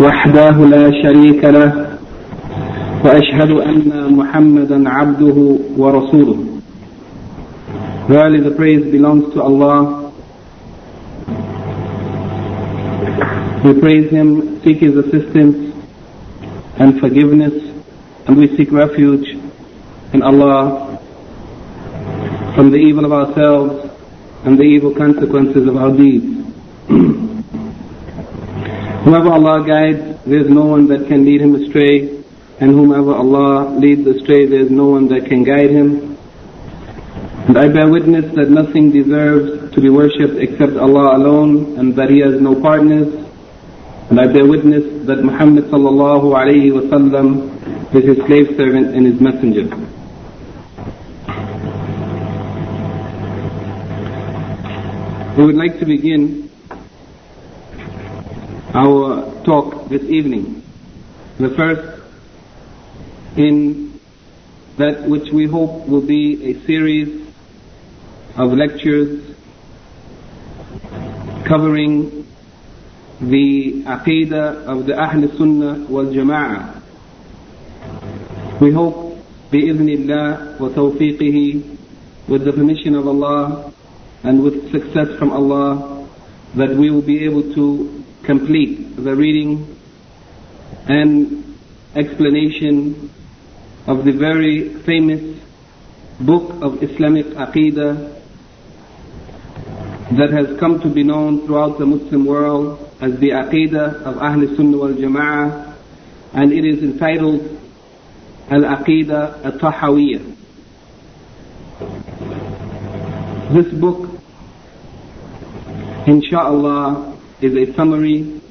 وحده لا شريك له وأشهد أن محمدا عبده ورسوله Verily the praise belongs to Allah. We praise Him, seek His assistance and forgiveness, and we seek refuge in Allah from the evil of ourselves and the evil consequences of our deeds. Whomever Allah guides, there is no one that can lead him astray, and whomever Allah leads astray, there is no one that can guide him. And I bear witness that nothing deserves to be worshipped except Allah alone, and that He has no partners. And I bear witness that Muhammad sallallahu alayhi wa sallam is His slave servant and His messenger. We would like to begin our talk this evening. The first in that which we hope will be a series of lectures covering the aqidah of the Ahl Sunnah wal Jama'ah. We hope bi'idhnillah wa tawfiqihi with the permission of Allah and with success from Allah that we will be able to complete the reading and explanation of the very famous book of Islamic Aqidah that has come to be known throughout the Muslim world as the Aqidah of Ahl Sunnah wal Jama'ah and it is entitled Al-Aqidah Al-Tahawiyah. This book, inshallah, is a summary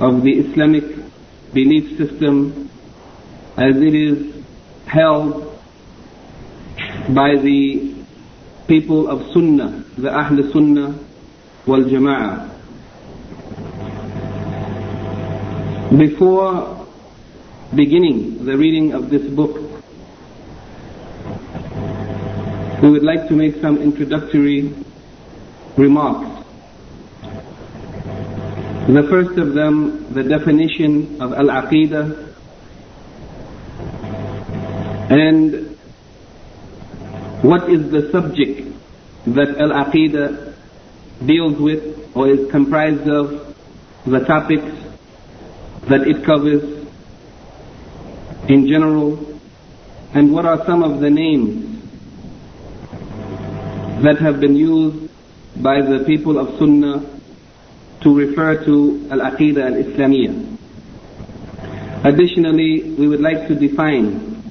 of the Islamic belief system as it is held by the people of Sunnah, the Ahl Sunnah wal Jama'ah. Before beginning the reading of this book, we would like to make some introductory remarks. The first of them, the definition of Al-Aqidah and what is the subject that Al-Aqidah deals with or is comprised of, the topics that it covers in general, and what are some of the names that have been used by the people of Sunnah to refer to Al-Aqidah Al-Islamiyah. Additionally, we would like to define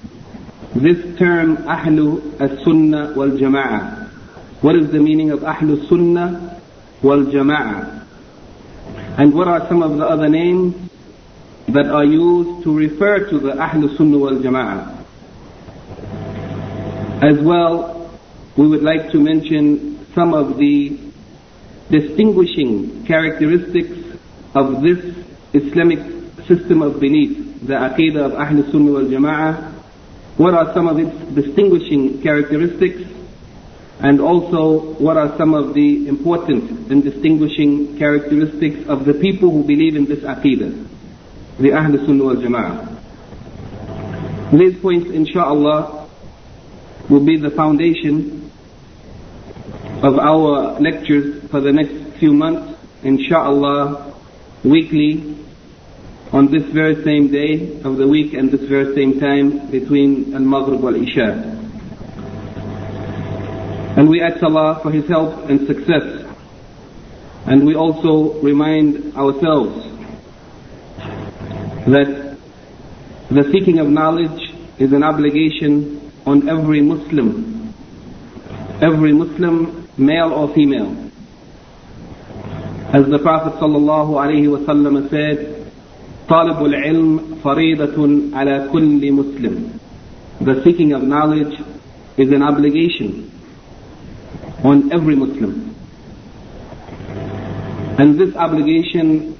this term Ahlu As-Sunnah wal Jama'ah. What is the meaning of Ahlu Sunnah wal Jama'ah? And what are some of the other names that are used to refer to the Ahlu Sunnah wal Jama'ah? As well, we would like to mention some of the distinguishing characteristics of this Islamic system of belief, the Aqidah of Ahl Sunnah wal Jama'ah. What are some of its distinguishing characteristics? And also, what are some of the important and distinguishing characteristics of the people who believe in this Aqidah, the Ahl Sunnah wal Jama'ah? These points, inshallah, will be the foundation of our lectures for the next few months, inshallah, weekly, on this very same day of the week and this very same time between Al-Maghrib wal-Isha. And we ask Allah for His help and success. And we also remind ourselves that the seeking of knowledge is an obligation on every Muslim. Every Muslim, male or female. As the Prophet sallallahu alaihi wasallam said, طالب العلم فريضة على كل مسلم. The seeking of knowledge is an obligation on every Muslim. And this obligation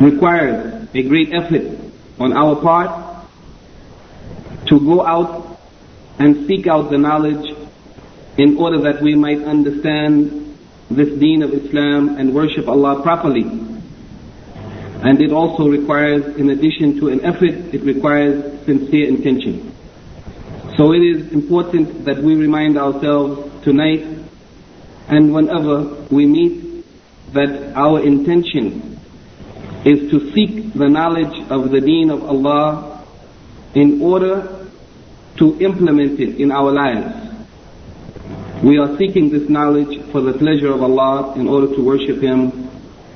requires a great effort on our part to go out and seek out the knowledge in order that we might understand this deen of Islam and worship Allah properly. And it also requires, in addition to an effort, it requires sincere intention. So it is important that we remind ourselves tonight and whenever we meet that our intention is to seek the knowledge of the deen of Allah in order to implement it in our lives. We are seeking this knowledge for the pleasure of Allah in order to worship Him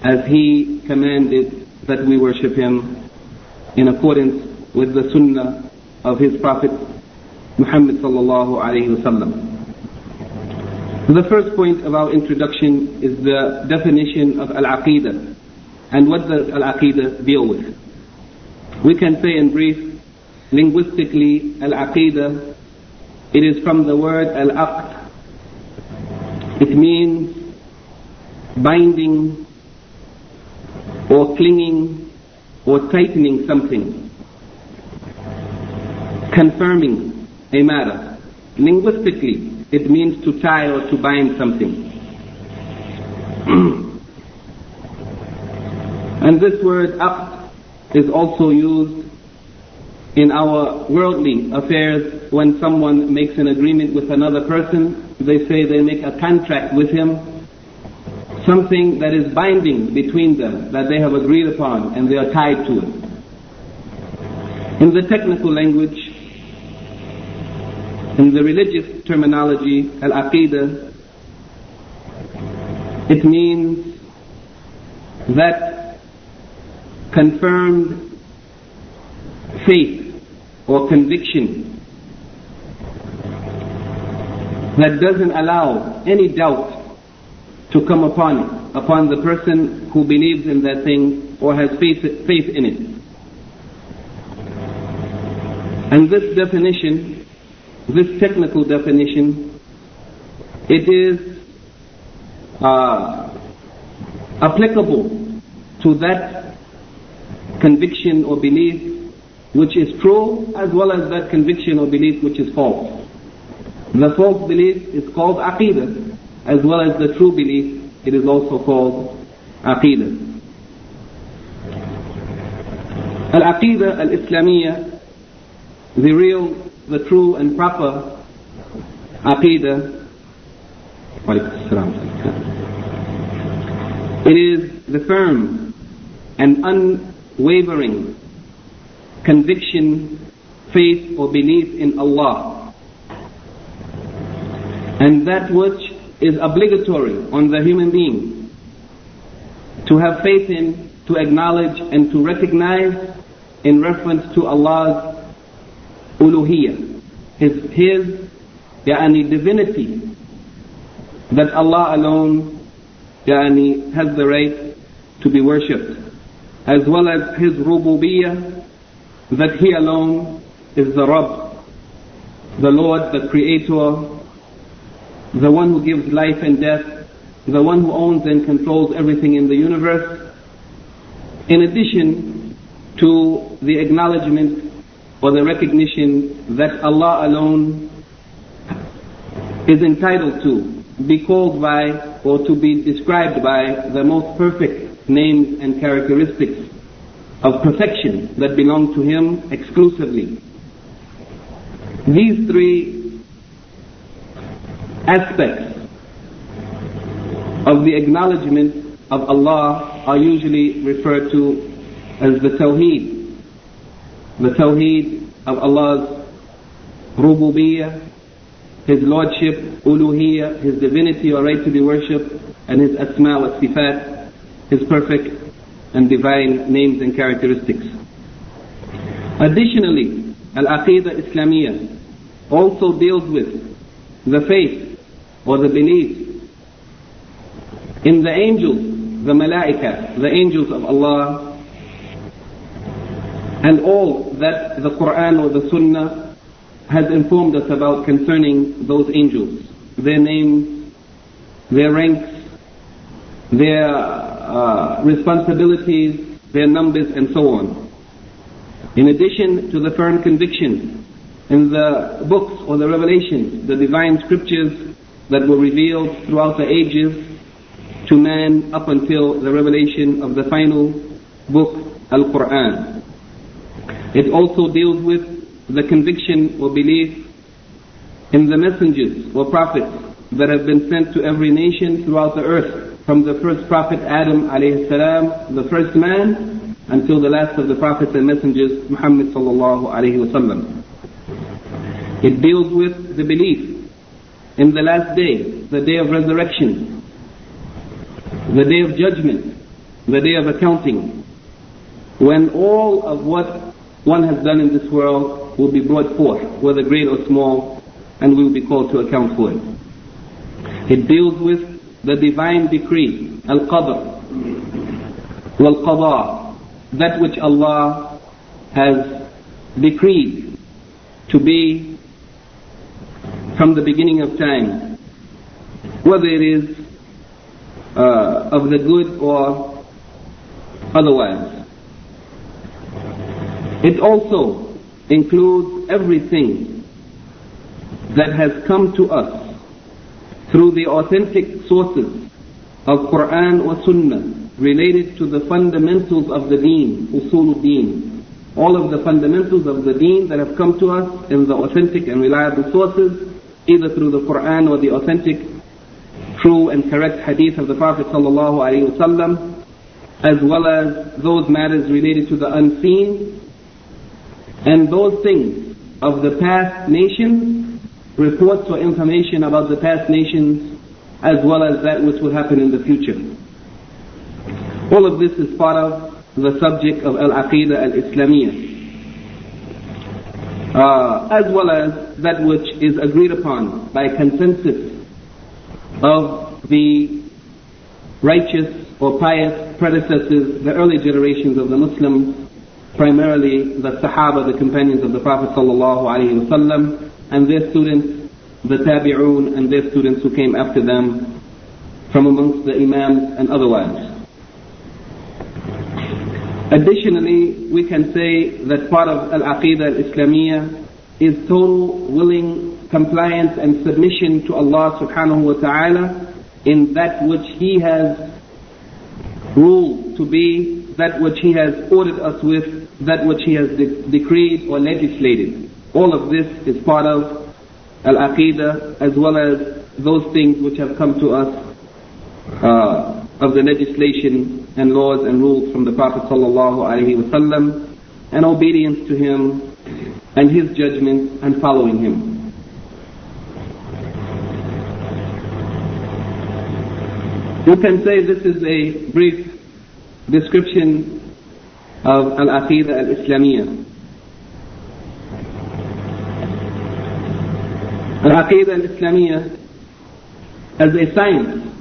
as He commanded that we worship Him in accordance with the sunnah of His Prophet Muhammad sallallahu alayhi wasallam. The first point of our introduction is the definition of Al-Aqidah and what does Al-Aqidah deal with. We can say in brief, linguistically, Al-Aqidah, it is from the word Al-Aqd. It means binding or clinging or tightening something, confirming a matter. Linguistically, it means to tie or to bind something. and this word aqd is also used in our worldly affairs when someone makes an agreement with another person. They say they make a contract with him, something that is binding between them, that they have agreed upon and they are tied to it. In the technical language, in the religious terminology, al-aqidah, it means that confirmed faith or conviction that doesn't allow any doubt to come upon it, upon the person who believes in that thing or has faith, faith in it. And this definition this technical definition, it is uh, applicable to that conviction or belief which is true as well as that conviction or belief which is false. The false belief is called aqidah as well as the true belief it is also called aqidah. Al-aqidah al-islamiyah, the real the true and proper aqidah. It is the firm and unwavering conviction, faith or belief in Allah. And that which is obligatory on the human being. To have faith in, to acknowledge and to recognize in reference to Allah's uluhiyah, his, his yani divinity, that Allah alone yani has the right to be worshipped, as well as his rububiyyah, that he alone is the Rabb, the Lord, the Creator, the one who gives life and death, the one who owns and controls everything in the universe, in addition to the acknowledgement or the recognition that Allah alone is entitled to be called by or to be described by the most perfect names and characteristics of perfection that belong to Him exclusively. These three aspects of the acknowledgement of Allah are usually referred to as the Tawheed the Tawheed of Allah's Rububiyyah, His Lordship, Uluhiyyah, His divinity or right to be worshipped, and His Asma wa Sifat, His perfect and divine names and characteristics. Additionally, Al-Aqidah Islamiyah also deals with the faith or the belief in the angels the malaika, the angels of Allah, and all that the Quran or the Sunnah has informed us about concerning those angels, their names, their ranks, their uh, responsibilities, their numbers, and so on. In addition to the firm conviction in the books or the revelations, the divine scriptures that were revealed throughout the ages to man up until the revelation of the final book, Al-Quran. It also deals with the conviction or belief in the messengers or prophets that have been sent to every nation throughout the earth, from the first prophet Adam alayhi salam, the first man, until the last of the prophets and messengers, Muhammad sallallahu alayhi wasallam. It deals with the belief in the last day, the day of resurrection, the day of judgment, the day of accounting, when all of what one has done in this world will be brought forth, whether great or small, and we will be called to account for it. It deals with the divine decree, al-qadr, wal-qada, that which Allah has decreed to be from the beginning of time, whether it is uh, of the good or otherwise. It also includes everything that has come to us through the authentic sources of Quran or Sunnah related to the fundamentals of the deen, usul deen. All of the fundamentals of the deen that have come to us in the authentic and reliable sources, either through the Quran or the authentic, true and correct hadith of the Prophet sallallahu wasallam, as well as those matters related to the unseen and those things of the past nations, reports or information about the past nations, as well as that which will happen in the future. All of this is part of the subject of Al-Aqidah Al-Islamiyah. Uh, as well as that which is agreed upon by consensus of the righteous or pious predecessors, the early generations of the Muslims, primarily the Sahaba, the companions of the Prophet sallallahu alaihi wasallam, and their students, the Tabi'un, and their students who came after them from amongst the Imams and otherwise. Additionally, we can say that part of Al-Aqidah Al-Islamiyah is total willing compliance and submission to Allah subhanahu wa ta'ala in that which He has ruled to be, that which He has ordered us with, that which he has de- decreed or legislated. All of this is part of Al-Aqidah as well as those things which have come to us uh, of the legislation and laws and rules from the Prophet wasallam and obedience to him and his judgment and following him. You can say this is a brief description of Al-Aqidah Al-Islamiyah. Al-Aqidah Al-Islamiyah as a science,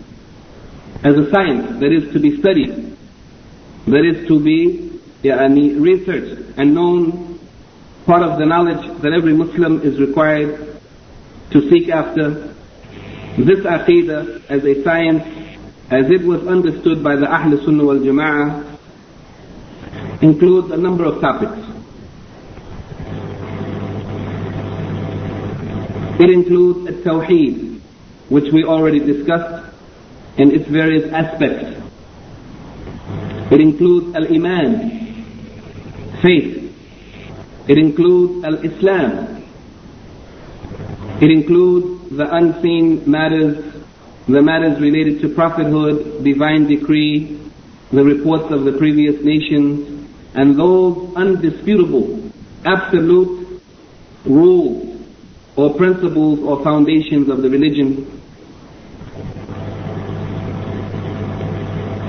as a science that is to be studied, that is to be يعني, researched and known, part of the knowledge that every Muslim is required to seek after. This Aqidah as a science, as it was understood by the Ahl Sunnah wal Jama'ah, includes a number of topics. It includes a tawheed, which we already discussed in its various aspects. It includes al-iman, faith. It includes al-islam. It includes the unseen matters, the matters related to prophethood, divine decree, the reports of the previous nations, and those undisputable, absolute rules or principles or foundations of the religion,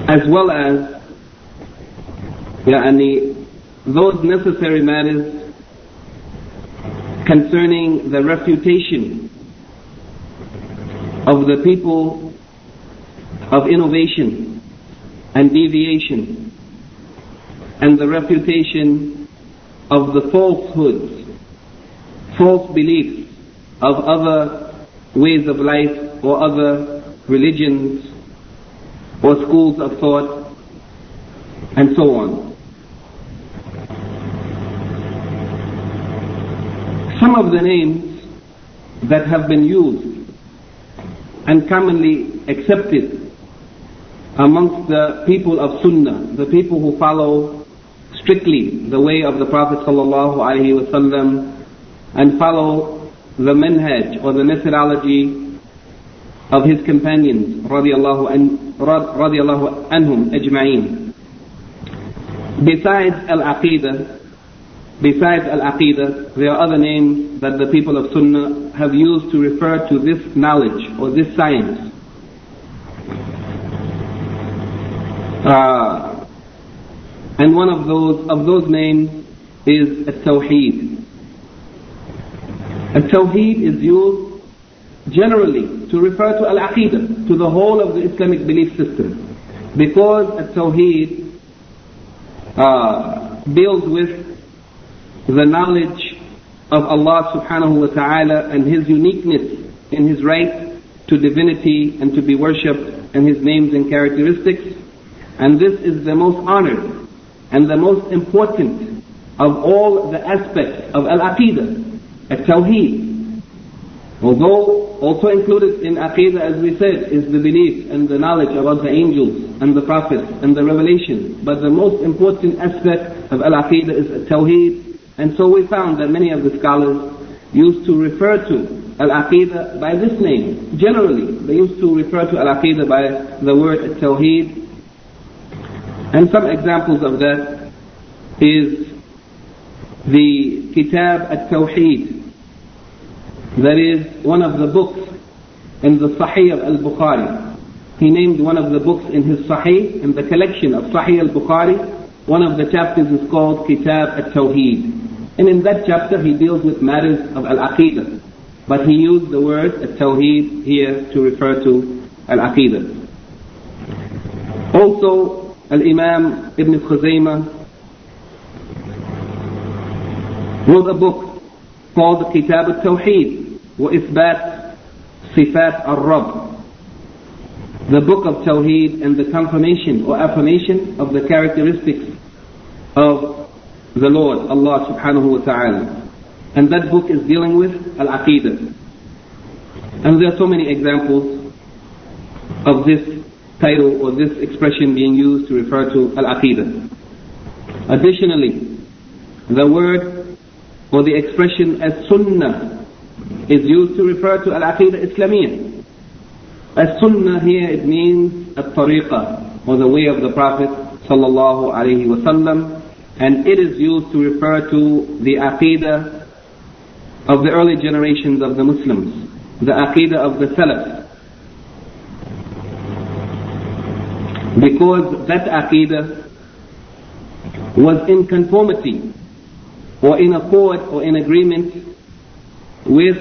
as well as يعني, those necessary matters concerning the refutation of the people of innovation and deviation and the refutation of the falsehoods, false beliefs of other ways of life or other religions or schools of thought and so on. Some of the names that have been used and commonly accepted amongst the people of Sunnah, the people who follow strictly the way of the Prophet and follow the manhaj or the methodology of his companions radiallahu, an, radiallahu anhum ajma'in. Besides al-aqidah, Besides Al-Aqidah, there are other names that the people of Sunnah have used to refer to this knowledge or this science. Uh, and one of those of those names is At-Tawheed. At-Tawheed is used generally to refer to Al-Aqidah, to the whole of the Islamic belief system. Because At-Tawheed uh, deals with the knowledge of Allah subhanahu wa ta'ala and His uniqueness in His right to divinity and to be worshipped and His names and characteristics. And this is the most honored and the most important of all the aspects of Al-Aqidah, Al-Tawheed. Although also included in Aqidah, as we said, is the belief and the knowledge about the angels and the prophets and the revelation. But the most important aspect of Al-Aqidah is Tawheed, and so we found that many of the scholars used to refer to Al-Aqidah by this name. Generally, they used to refer to Al-Aqidah by the word Tawheed. And some examples of that is the Kitab Al-Tawheed. That is one of the books in the Sahih Al-Bukhari. He named one of the books in his Sahih, in the collection of Sahih Al-Bukhari, one of the chapters is called Kitab Al-Tawheed. And in that chapter he deals with matters of Al-Aqidah. But he used the word Al-Tawheed here to refer to Al-Aqidah. Also, Al-Imam Ibn Khuzaymah wrote a book called Kitab Al-Tawheed وإثبات صفات الرب the book of Tawheed and the confirmation or affirmation of the characteristics of the Lord, Allah subhanahu wa ta'ala. And that book is dealing with Al-Aqidah. And there are so many examples of this title or this expression being used to refer to Al-Aqidah. Additionally, the word or the expression as Sunnah is used to refer to Al-Aqidah Islamiyah. As-Sunnah here it means a-tariqah or the way of the Prophet sallallahu alaihi wasallam and it is used to refer to the aqidah of the early generations of the Muslims, the aqidah of the Salaf. Because that aqidah was in conformity or in accord or in agreement with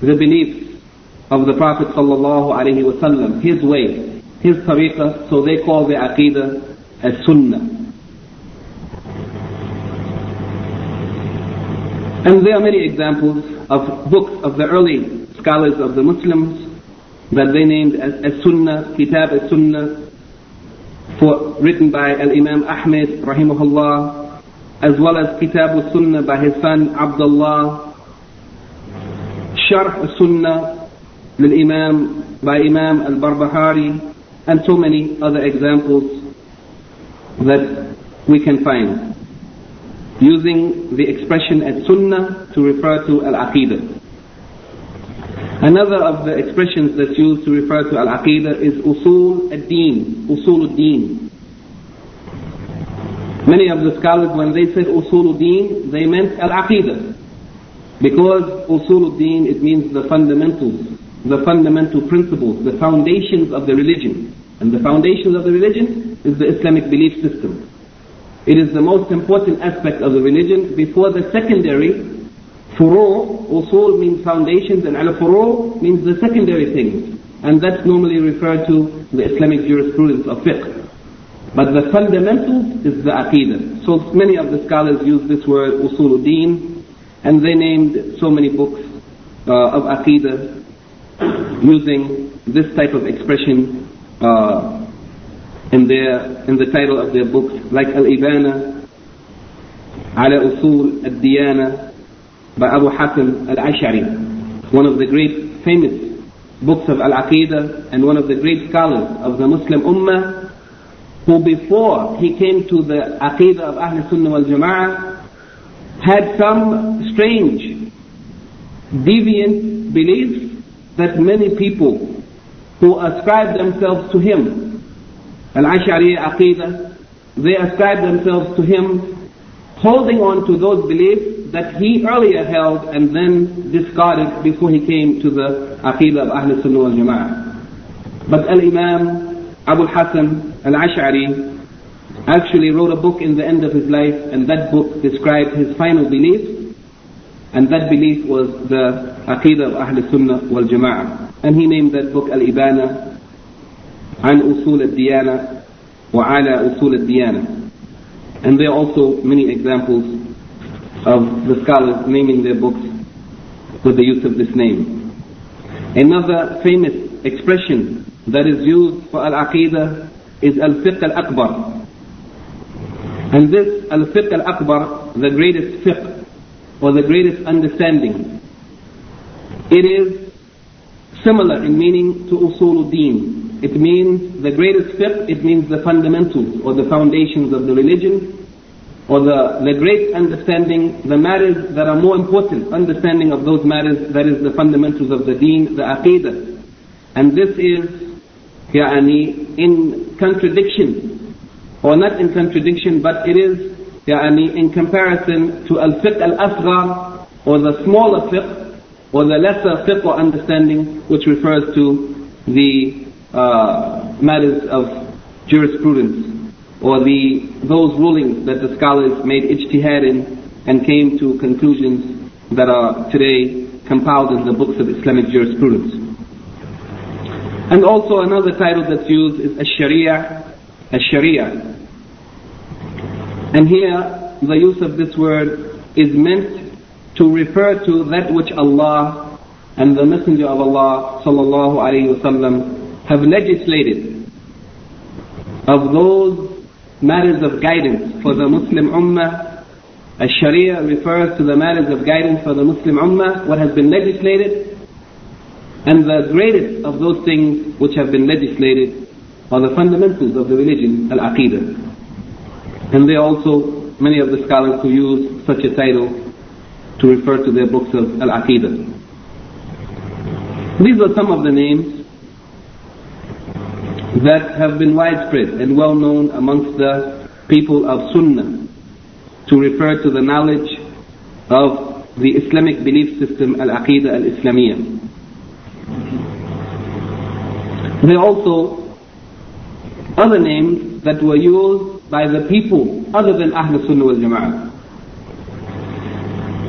the beliefs of the Prophet sallallahu his way, his tariqah, so they call the aqidah as sunnah. And there are many examples of books of the early scholars of the Muslims that they named as, as Sunnah, Kitab as Sunnah, for, written by Al-Imam Ahmed rahimahullah, as well as Kitab al Sunnah by his son Abdullah, Sharh al-Sunnah by Imam al-Barbahari and so many other examples that we can find using the expression at sunnah to refer to al-aqidah. Another of the expressions that's used to refer to al-aqidah is usul ad-deen, usul al-deen. Many of the scholars when they said usul al-deen, they meant al-aqidah. Because usul ad-din, it means the fundamentals the fundamental principles, the foundations of the religion. And the foundations of the religion is the Islamic belief system. It is the most important aspect of the religion before the secondary furu, usul means foundations and al-furu means the secondary things. And that's normally referred to the Islamic jurisprudence of fiqh. But the fundamental is the aqidah. So many of the scholars use this word usuluddin, and they named so many books uh, of Aqidah using this type of expression uh, in, their, in the title of their books, like Al-Ibana, Ala Usul Al-Diyana by Abu Hassan Al-Ash'ari, one of the great famous books of Al-Aqidah and one of the great scholars of the Muslim Ummah who before he came to the Aqidah of Ahl Sunnah wal Jama'ah had some strange, deviant beliefs that many people who ascribe themselves to him, Al-Ash'ari Aqidah, they ascribe themselves to him holding on to those beliefs that he earlier held and then discarded before he came to the Aqidah of Ahl Sunnah wal Jama'ah. But Al-Imam Abu Hassan Al-Ash'ari actually wrote a book in the end of his life, and that book described his final belief, and that belief was the Aqidah of Ahl Sunnah wal Jama'ah. And he named that book Al Ibana, An Usul al Diyana, Wa Ala Usul al Diyana. And there are also many examples of the scholars naming their books with the use of this name. Another famous expression that is used for Al Aqidah is Al Fiqh Al Akbar. And this Al-Fiqh Al-Akbar, the greatest fiqh, or the greatest understanding, it is similar in meaning to Usuluddin, it means the greatest fiqh, it means the fundamentals or the foundations of the religion, or the, the great understanding, the matters that are more important, understanding of those matters, that is the fundamentals of the deen, the aqidah. And this is, يعني, in contradiction, or not in contradiction, but it is, يعني, in comparison to al-fiqh al-asghar, or the smaller fiqh, or the lesser fiqh or understanding, which refers to the uh, matters of jurisprudence or the those rulings that the scholars made ijtihad in and came to conclusions that are today compiled in the books of Islamic jurisprudence. And also another title that's used is Ash-Sharia, Ash-Sharia. and here the use of this word is meant to refer to that which Allah and the Messenger of Allah sallallahu alayhi wasallam have legislated of those matters of guidance for the Muslim Ummah. As Sharia refers to the matters of guidance for the Muslim Ummah, what has been legislated, and the greatest of those things which have been legislated are the fundamentals of the religion, Al-Aqidah. And they also many of the scholars who use such a title to refer to their books of Al-Aqidah. These are some of the names that have been widespread and well known amongst the people of Sunnah to refer to the knowledge of the Islamic belief system Al-Aqidah Al-Islamiyah. There are also other names that were used by the people other than Ahlul Sunnah wal Jama'ah.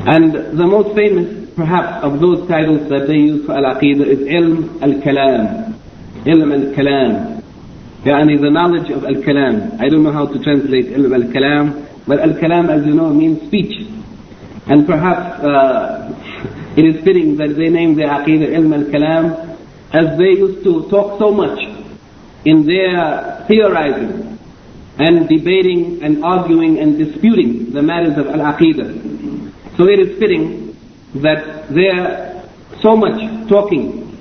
And the most famous, perhaps, of those titles that they use for Al-Aqidah is Ilm Al-Kalam. Ilm Al-Kalam. Yani the knowledge of Al-Kalam. I don't know how to translate Ilm Al-Kalam, but Al-Kalam, as you know, means speech. And perhaps uh, it is fitting that they name their Aqidah Ilm Al-Kalam as they used to talk so much in their theorizing and debating and arguing and disputing the matters of Al-Aqidah. So it is fitting that their so much talking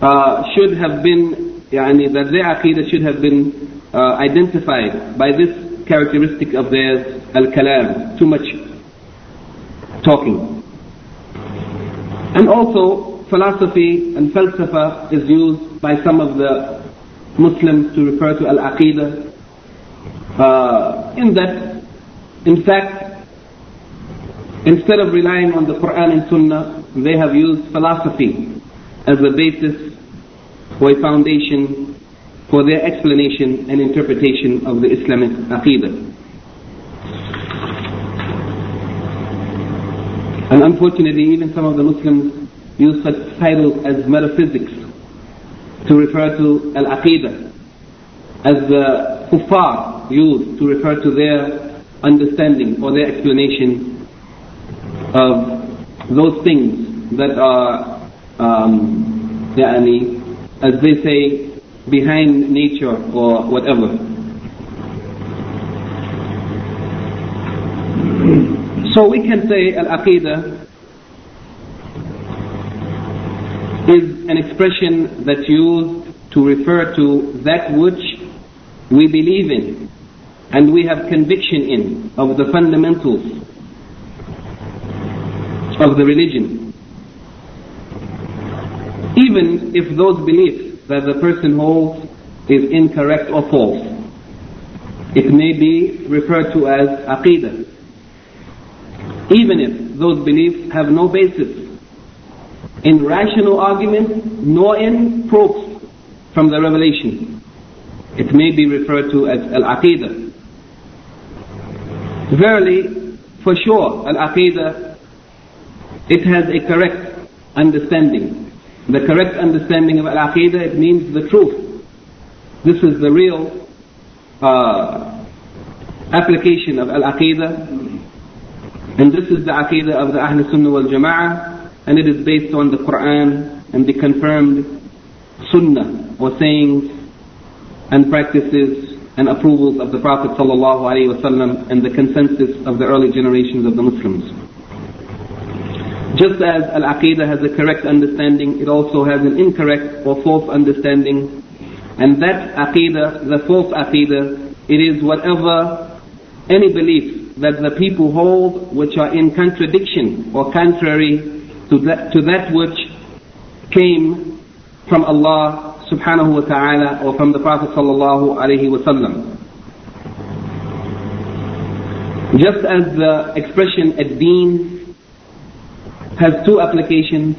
uh, should have been, yani, that their Aqidah should have been uh, identified by this characteristic of theirs, Al-Kalam, too much talking. And also, philosophy and falsafa is used by some of the Muslims to refer to Al-Aqidah uh, in that, in fact, instead of relying on the Quran and Sunnah, they have used philosophy as the basis for a foundation for their explanation and interpretation of the Islamic Aqidah. And unfortunately, even some of the Muslims use such titles as metaphysics to refer to Al-Aqidah as the kuffar use to refer to their understanding or their explanation of those things that are, um, يعني, as they say, behind nature or whatever. So we can say Al-Aqidah is an expression that's used to refer to that which we believe in and we have conviction in of the fundamentals of the religion. Even if those beliefs that the person holds is incorrect or false, it may be referred to as aqidah. Even if those beliefs have no basis in rational argument nor in proofs from the revelation. It may be referred to as al-aqidah. Verily, for sure, al-aqidah, it has a correct understanding. The correct understanding of al-aqidah, it means the truth. This is the real uh, application of al-aqidah. And this is the aqidah of the Ahl Sunnah wal Jama'ah and it is based on the Quran and the confirmed Sunnah or sayings and practices and approvals of the Prophet ﷺ and the consensus of the early generations of the Muslims. Just as Al-Aqidah has a correct understanding, it also has an incorrect or false understanding. And that Aqidah, the false Aqidah, it is whatever, any belief that the people hold which are in contradiction or contrary to that, to that which came from Allah subhanahu wa ta'ala or from the Prophet sallallahu alayhi wa sallam. Just as the expression ad-deen has two applications,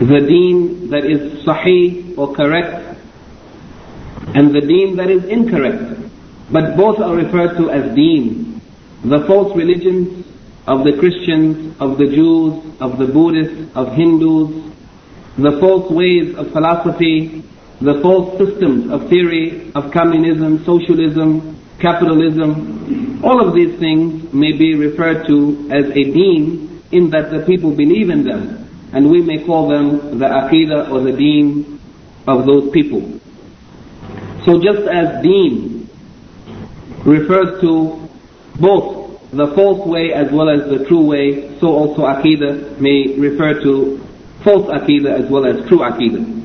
the deen that is sahih or correct and the deen that is incorrect. But both are referred to as deen. The false religions of the Christians, of the Jews, of the Buddhists, of Hindus, the false ways of philosophy, the false systems of theory, of communism, socialism, capitalism, all of these things may be referred to as a deen in that the people believe in them. And we may call them the aqidah or the deen of those people. So just as deen refers to both the false way as well as the true way, so also Aqidah may refer to false Aqidah as well as true Aqidah.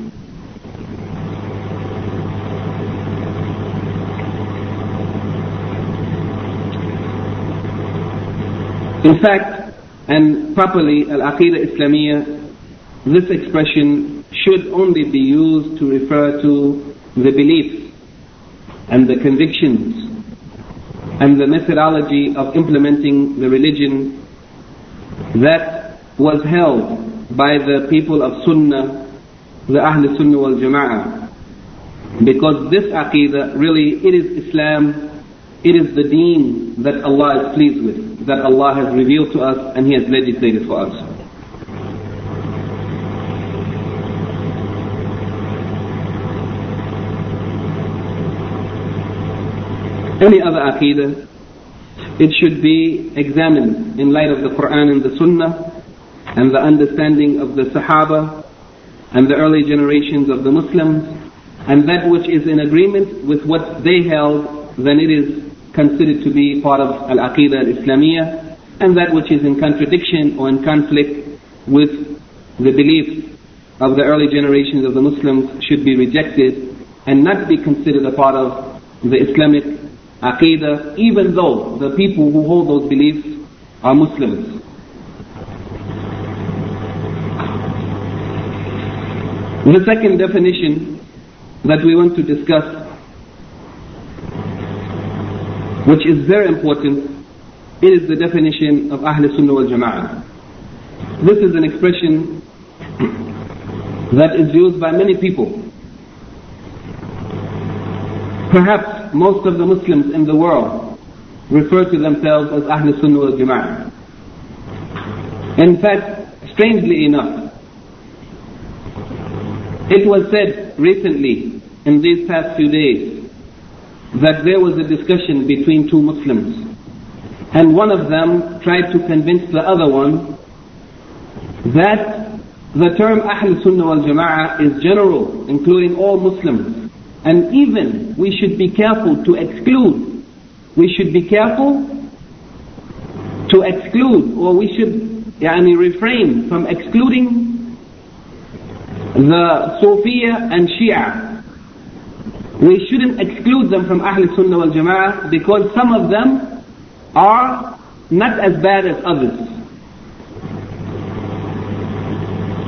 In fact, and properly, Al-Aqidah Islamiyah, this expression should only be used to refer to the beliefs and the convictions and the methodology of implementing the religion that was held by the people of Sunnah, the Ahl Sunnah wal Jama'ah. Because this aqidah, really, it is Islam, it is the deen that Allah is pleased with, that Allah has revealed to us and He has legislated for us. any other aqidah, it should be examined in light of the Quran and the Sunnah and the understanding of the Sahaba and the early generations of the Muslims and that which is in agreement with what they held, then it is considered to be part of Al-Aqidah Al-Islamiyah and that which is in contradiction or in conflict with the beliefs of the early generations of the Muslims should be rejected and not be considered a part of the Islamic aqidah, even though the people who hold those beliefs are Muslims. The second definition that we want to discuss, which is very important, is the definition of Ahl Sunnah wal Jama'ah. This is an expression that is used by many people. Perhaps most of the Muslims in the world refer to themselves as Ahl Sunnah wal Jama'ah. In fact, strangely enough, it was said recently in these past few days that there was a discussion between two Muslims. And one of them tried to convince the other one that the term Ahl Sunnah wal Jama'ah is general, including all Muslims. And even we should be careful to exclude, we should be careful to exclude, or we should yani, refrain from excluding the Sufiya and Shia. We shouldn't exclude them from Ahl Sunnah wal Jama'ah because some of them are not as bad as others.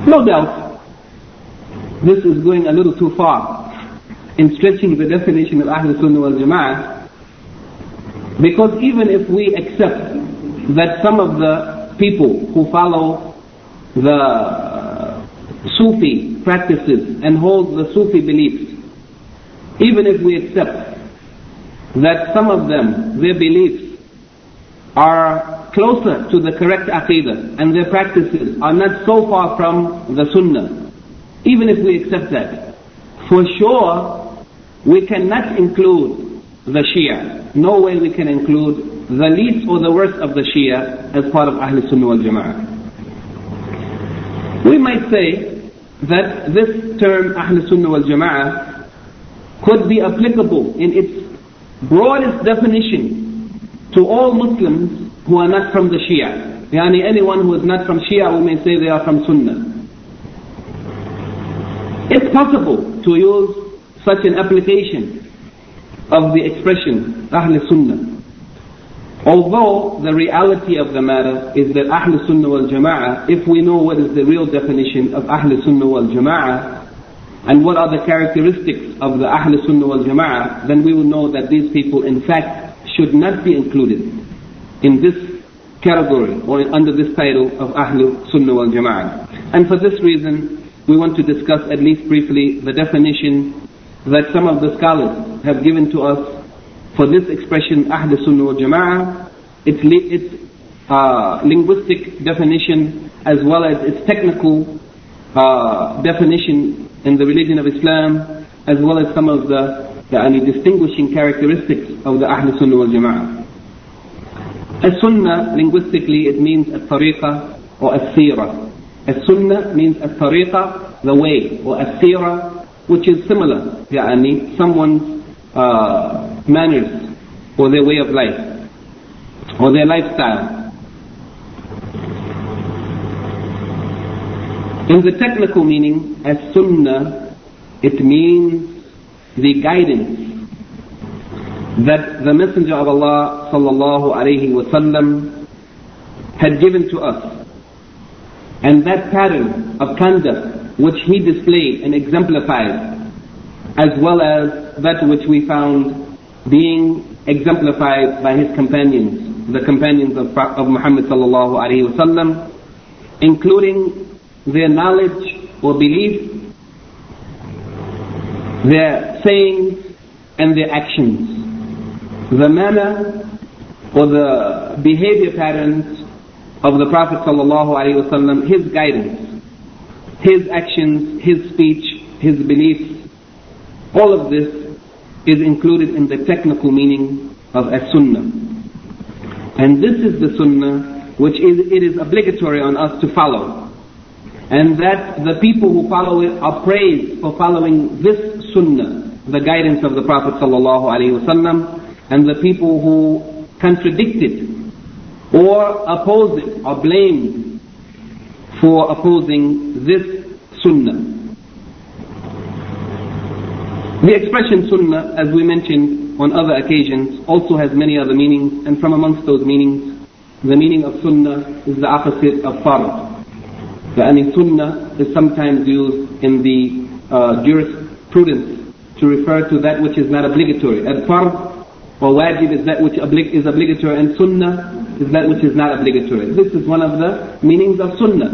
No doubt, this is going a little too far in stretching the definition of Ahl Sunnah wal Jama'ah because even if we accept that some of the people who follow the uh, Sufi practices and holds the Sufi beliefs, even if we accept that some of them, their beliefs are closer to the correct aqidah and their practices are not so far from the sunnah, even if we accept that, for sure we cannot include the Shia. No way we can include the least or the worst of the Shia as part of Ahl Sunnah wal Jama'ah. We might say that this term Ahl Sunnah wal Jama'ah could be applicable in its broadest definition to all Muslims who are not from the Shia. Yani anyone who is not from Shia, we may say they are from Sunnah. It's possible to use such an application of the expression Ahl Sunnah. Although the reality of the matter is that Ahl Sunnah wal Jama'ah, if we know what is the real definition of Ahl Sunnah wal Jama'ah, and what are the characteristics of the Ahl Sunnah wal Jama'ah, then we will know that these people in fact should not be included in this category or under this title of Ahlul Sunnah wal Jama'ah. And for this reason, we want to discuss at least briefly the definition that some of the scholars have given to us for this expression Ahlul Sunnah wal Jama'ah, its, its uh, linguistic definition as well as its technical uh, definition in the religion of Islam as well as some of the, the any distinguishing characteristics of the Ahlul Sunnah wal Jama'ah. As-Sunnah, linguistically, it means a-tariqa or a-sira. As-Sunnah means a-tariqa, the way, or a-sira, which is similar, يعني, someone's uh, manners, or their way of life, or their lifestyle. In the technical meaning, as-Sunnah, it means the guidance that the Messenger of Allah sallallahu alayhi wasallam had given to us. And that pattern of conduct which he displayed and exemplified, as well as that which we found being exemplified by his companions, the companions of, of Muhammad sallallahu alayhi wasallam, including their knowledge or belief, their sayings and their actions. The manner or the behavior patterns of the Prophet ﷺ, his guidance, his actions, his speech, his beliefs, all of this is included in the technical meaning of as-sunnah. And this is the sunnah which is, it is obligatory on us to follow. And that the people who follow it are praised for following this sunnah, the guidance of the Prophet ﷺ, and the people who contradict it or oppose it or blamed for opposing this sunnah. The expression sunnah, as we mentioned on other occasions, also has many other meanings, and from amongst those meanings, the meaning of sunnah is the opposite of fard. The ani sunnah is sometimes used in the uh, jurisprudence to refer to that which is not obligatory. And fard or wajib is that which is obligatory and sunnah is that which is not obligatory. This is one of the meanings of sunnah.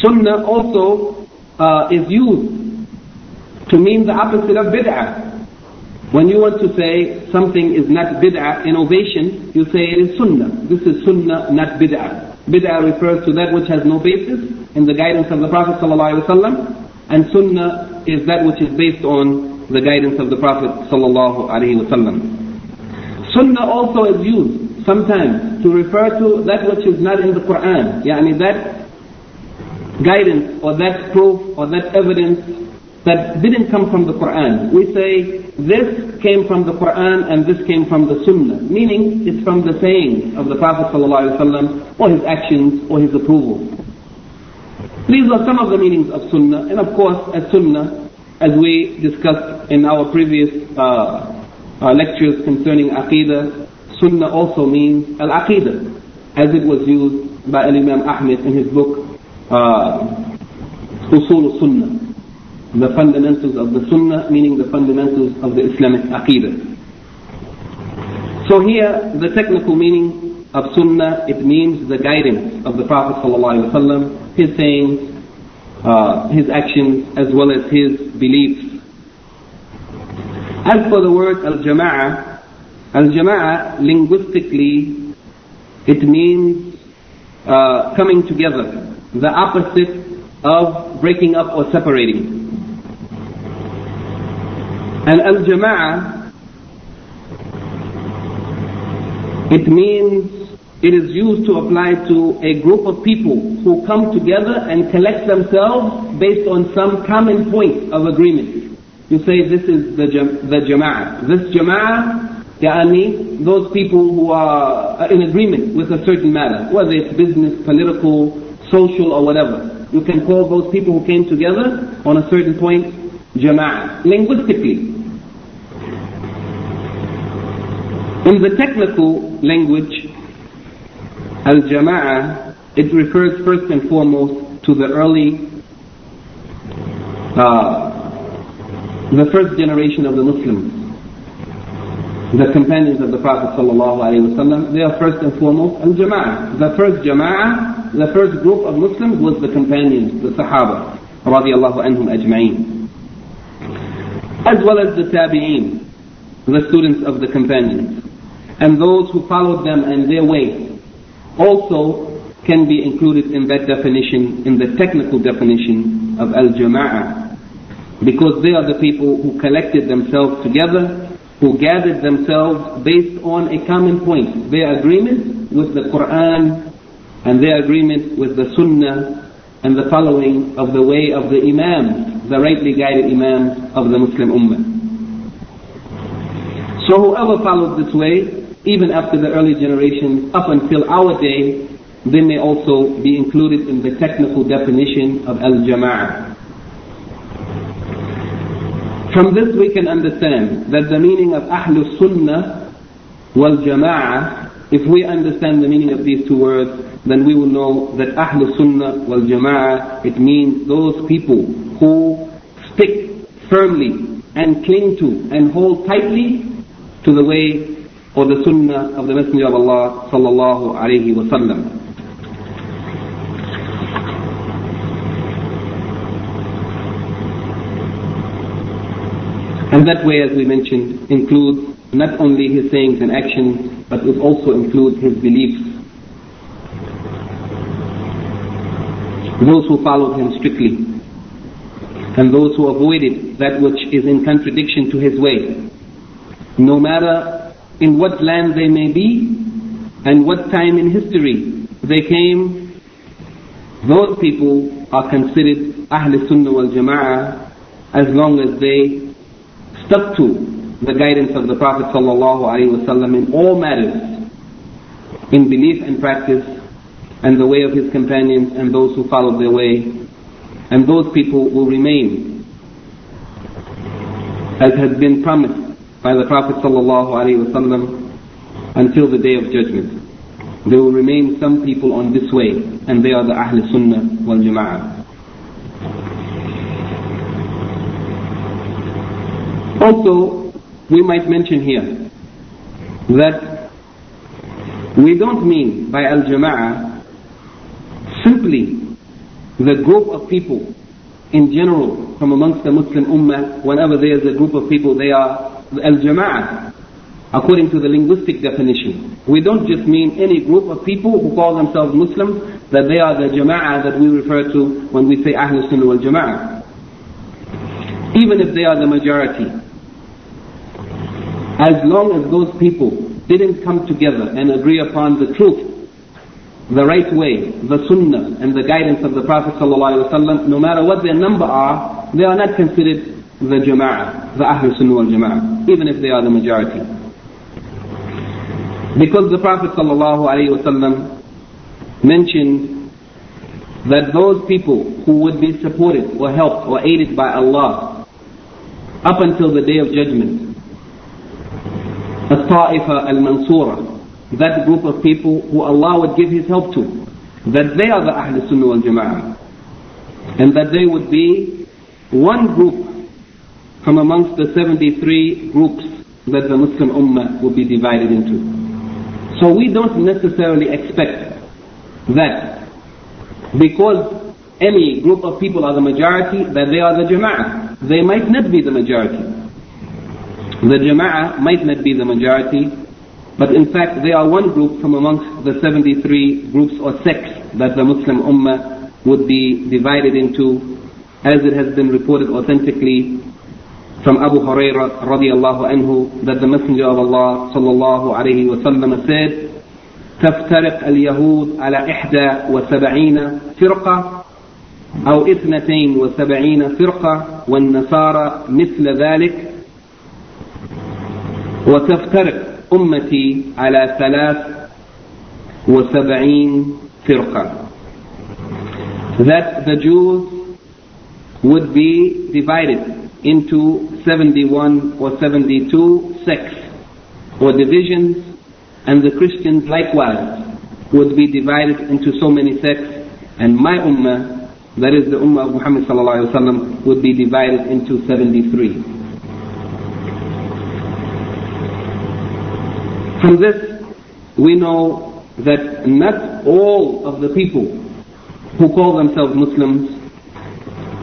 Sunnah also uh, is used to mean the opposite of bid'ah. When you want to say something is not bid'ah, innovation, you say it is sunnah. This is sunnah, not bid'ah. Bid'ah refers to that which has no basis in the guidance of the Prophet ﷺ, and sunnah is that which is based on the guidance of the Prophet wasallam. Sunnah also is used sometimes to refer to that which is not in the Quran. Yani that guidance or that proof or that evidence that didn't come from the Quran. We say this came from the Quran and this came from the Sunnah, meaning it's from the saying of the Prophet ﷺ or his actions or his approval. These are some of the meanings of Sunnah, and of course, as Sunnah, as we discussed in our previous uh, uh, lectures concerning Aqidah, Sunnah also means Al-Aqidah, as it was used by Imam Ahmed in his book uh, Usul Sunnah the fundamentals of the Sunnah, meaning the fundamentals of the Islamic Aqidah. So here, the technical meaning of Sunnah, it means the guidance of the Prophet ﷺ, his sayings, uh, his actions, as well as his beliefs. As for the word al-jama'ah, al-jama'ah linguistically, it means uh, coming together, the opposite of breaking up or separating. And al-jama'ah, it means it is used to apply to a group of people who come together and collect themselves based on some common point of agreement. You say this is the, jam- the jama'ah. This jama'ah, yani, those people who are in agreement with a certain matter, whether it's business, political, social, or whatever. You can call those people who came together on a certain point jama'ah. Linguistically, In the technical language, al-jama'ah, it refers first and foremost to the early, uh, the first generation of the Muslims, the companions of the Prophet ﷺ, they are first and foremost al-jama'ah. The first jama'ah, the first group of Muslims was the companions, the Sahaba, radiallahu anhum ajma'een. As well as the tabi'een, the students of the companions and those who followed them and their way also can be included in that definition, in the technical definition of al-jama'ah. Because they are the people who collected themselves together, who gathered themselves based on a common point, their agreement with the Quran and their agreement with the Sunnah and the following of the way of the Imam, the rightly guided Imam of the Muslim Ummah. So whoever followed this way even after the early generations, up until our day, they may also be included in the technical definition of al-jama'ah. From this we can understand that the meaning of Ahlul Sunnah wal Jama'ah, if we understand the meaning of these two words, then we will know that Ahlul Sunnah wal Jama'ah, it means those people who stick firmly and cling to and hold tightly to the way or the sunnah of the Messenger of Allah sallallahu alayhi wa sallam. And that way, as we mentioned, includes not only his sayings and actions, but it also includes his beliefs. Those who followed him strictly, and those who avoided that which is in contradiction to his way, no matter in what land they may be and what time in history they came, those people are considered Ahl Sunnah wal Jama'ah as long as they stuck to the guidance of the Prophet ﷺ in all matters, in belief and practice, and the way of his companions and those who followed their way. And those people will remain as has been promised by the Prophet ﷺ until the day of judgment. There will remain some people on this way, and they are the Ahl Sunnah wal Jama'ah. Also, we might mention here that we don't mean by Al Jama'ah simply the group of people in general from amongst the Muslim Ummah. Whenever there is a group of people, they are al-jama'ah, according to the linguistic definition. We don't just mean any group of people who call themselves Muslims, that they are the jama'ah that we refer to when we say Ahlul Sunnah wal Jama'ah. even if they are the majority. As long as those people didn't come together and agree upon the truth, the right way, the sunnah, and the guidance of the Prophet ﷺ, no matter what their number are, they are not considered the jama'ah, the Ahlul Sunnah wal Jama'ah, even if they are the majority. Because the Prophet ﷺ mentioned that those people who would be supported or helped or aided by Allah up until the day of judgment, al-Ta'ifa al-Mansura, that group of people who Allah would give His help to, that they are the Ahl Sunnah wal Jama'ah, and that they would be one group from amongst the 73 groups that the Muslim Ummah will be divided into. So we don't necessarily expect that because any group of people are the majority, that they are the Jama'ah. They might not be the majority. The Jama'ah might not be the majority, but in fact, they are one group from amongst the 73 groups or sects that the Muslim Ummah would be divided into, as it has been reported authentically from Abu Hurairah radiallahu anhu that the Messenger of Allah sallallahu alayhi wa sallam said, تفترق اليهود على إحدى وسبعين فرقة أو اثنتين وسبعين فرقة والنصارى مثل ذلك وتفترق أمتي على ثلاث وسبعين فرقة that the Jews would be divided into 71 or 72 sects or divisions and the Christians likewise would be divided into so many sects. And my ummah that is the ummah of Muhammad sallallahu alaihi wasallam would be divided into 73 From this, we know that not all of the people who call themselves Muslims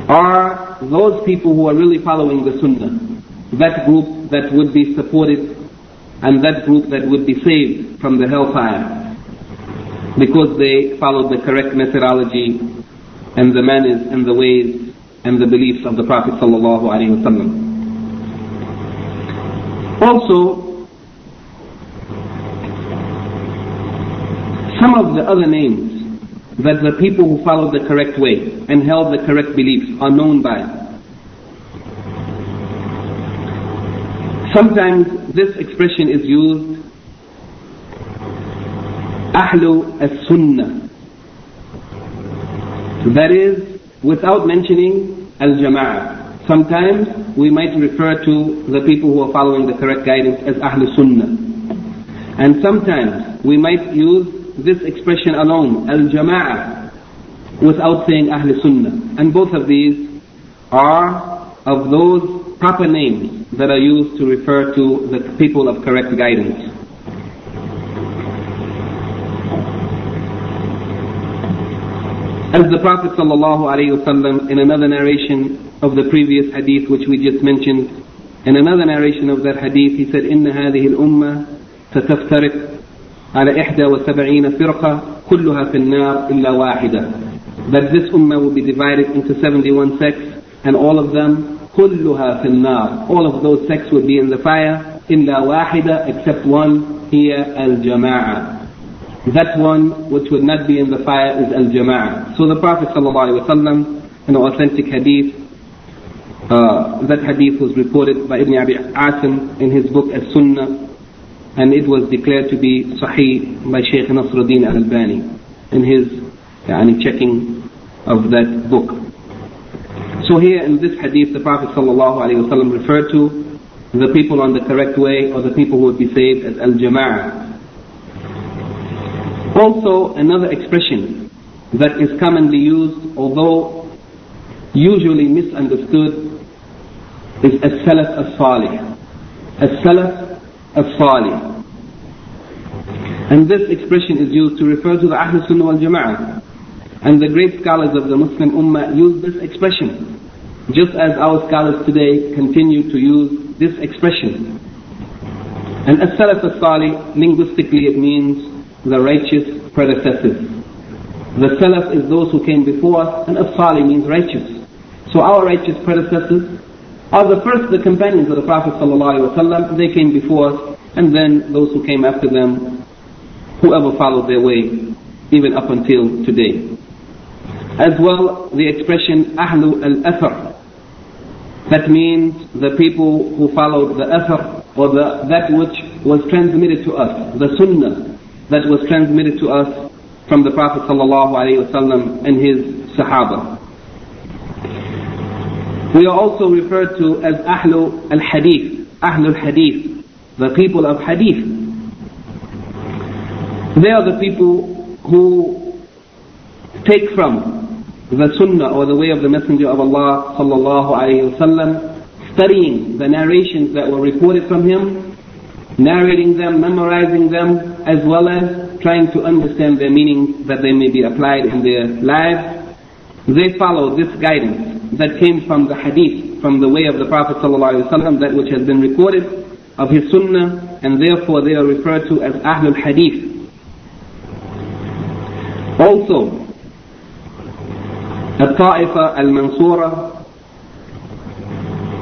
are those people who are really following the Sunnah. That group that would be supported and that group that would be saved from the hellfire because they followed the correct methodology and the manners and the ways and the beliefs of the Prophet sallallahu alaihi wasallam. Also, some of the other names that the people who followed the correct way and held the correct beliefs are known by. Sometimes this expression is used Ahlu as-Sunnah. That is, without mentioning Al-Jama'ah. Sometimes we might refer to the people who are following the correct guidance as Ahlu Sunnah. And sometimes we might use this expression alone, al-jama'ah, without saying Ahl Sunnah. And both of these are of those proper names that are used to refer to the people of correct guidance. As the Prophet ﷺ in another narration of the previous hadith which we just mentioned, in another narration of that hadith he said, إن هذه الأمة ستفترق على إحدى وسبعين فرقة كلها في النار إلا واحدة that this ummah will be divided into 71 sects and all of them كلها في النار all of those sects will be in the fire إلا واحدة except one هي الجماعة that one which would not be in the fire is al-jama'ah. So the Prophet ﷺ, in an authentic hadith, uh, that hadith was reported by Ibn Abi Asim in his book As-Sunnah, and it was declared to be Sahih by Shaykh Nasruddin al-Albani in his checking of that book. So here in this hadith the Prophet ﷺ referred to the people on the correct way or the people who would be saved as al-jama'ah. Also another expression that is commonly used although usually misunderstood is as-salaf as-salih. As-salaf as-salih. And this expression is used to refer to the Ahl Sunnah wal Jama'ah. And the great scholars of the Muslim Ummah use this expression. Just as our scholars today continue to use this expression. And as-salaf as-salih, linguistically it means the righteous predecessors. The salaf is those who came before us, and as-salih means righteous. So our righteous predecessors are the first, the companions of the Prophet ﷺ. They came before us, and then those who came after them, whoever followed their way, even up until today. As well, the expression Ahlu al-Athar. That means the people who followed the Athar, or the, that which was transmitted to us, the Sunnah that was transmitted to us from the Prophet ﷺ and his Sahaba. We are also referred to as Ahlu al-Hadith, Ahlu al-Hadith, the people of Hadith. They are the people who take from the Sunnah or the way of the Messenger of Allah sallallahu alayhi wasallam, studying the narrations that were reported from him, narrating them, memorizing them, as well as trying to understand their meaning that they may be applied in their lives. They follow this guidance that came from the hadith, from the way of the Prophet ﷺ, that which has been recorded of his sunnah, and therefore they are referred to as Ahlul Hadith. Also, the Ta'ifa al-Mansura,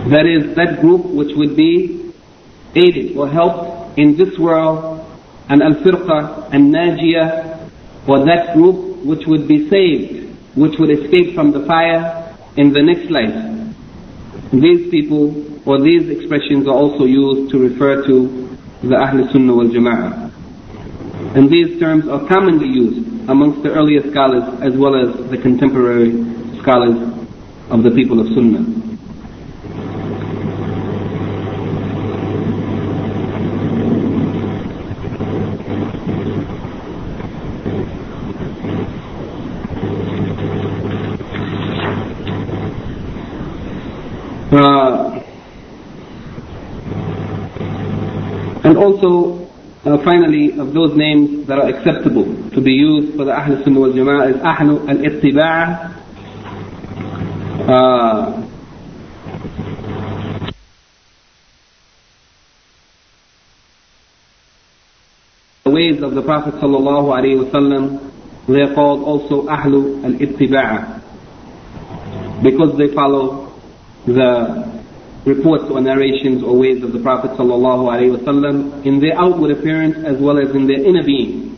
that is that group which would be aided or helped in this world and al-firqa al-najiyah or that group which would be saved, which would escape from the fire in the next life. These people or these expressions are also used to refer to the Ahl Sunnah wal Jama'ah. And these terms are commonly used amongst the earlier scholars as well as the contemporary scholars of the people of Sunnah. Uh, and also, uh, finally, of those names that are acceptable to be used for the Ahl Sunnah wal Jama'ah is Ahl al-Ittiba' uh, the ways of the Prophet sallallahu alaihi wasallam they are called also Ahlu al-Ittiba' because they follow the reports or narrations or ways of the Prophet ﷺ in their outward appearance as well as in their inner being.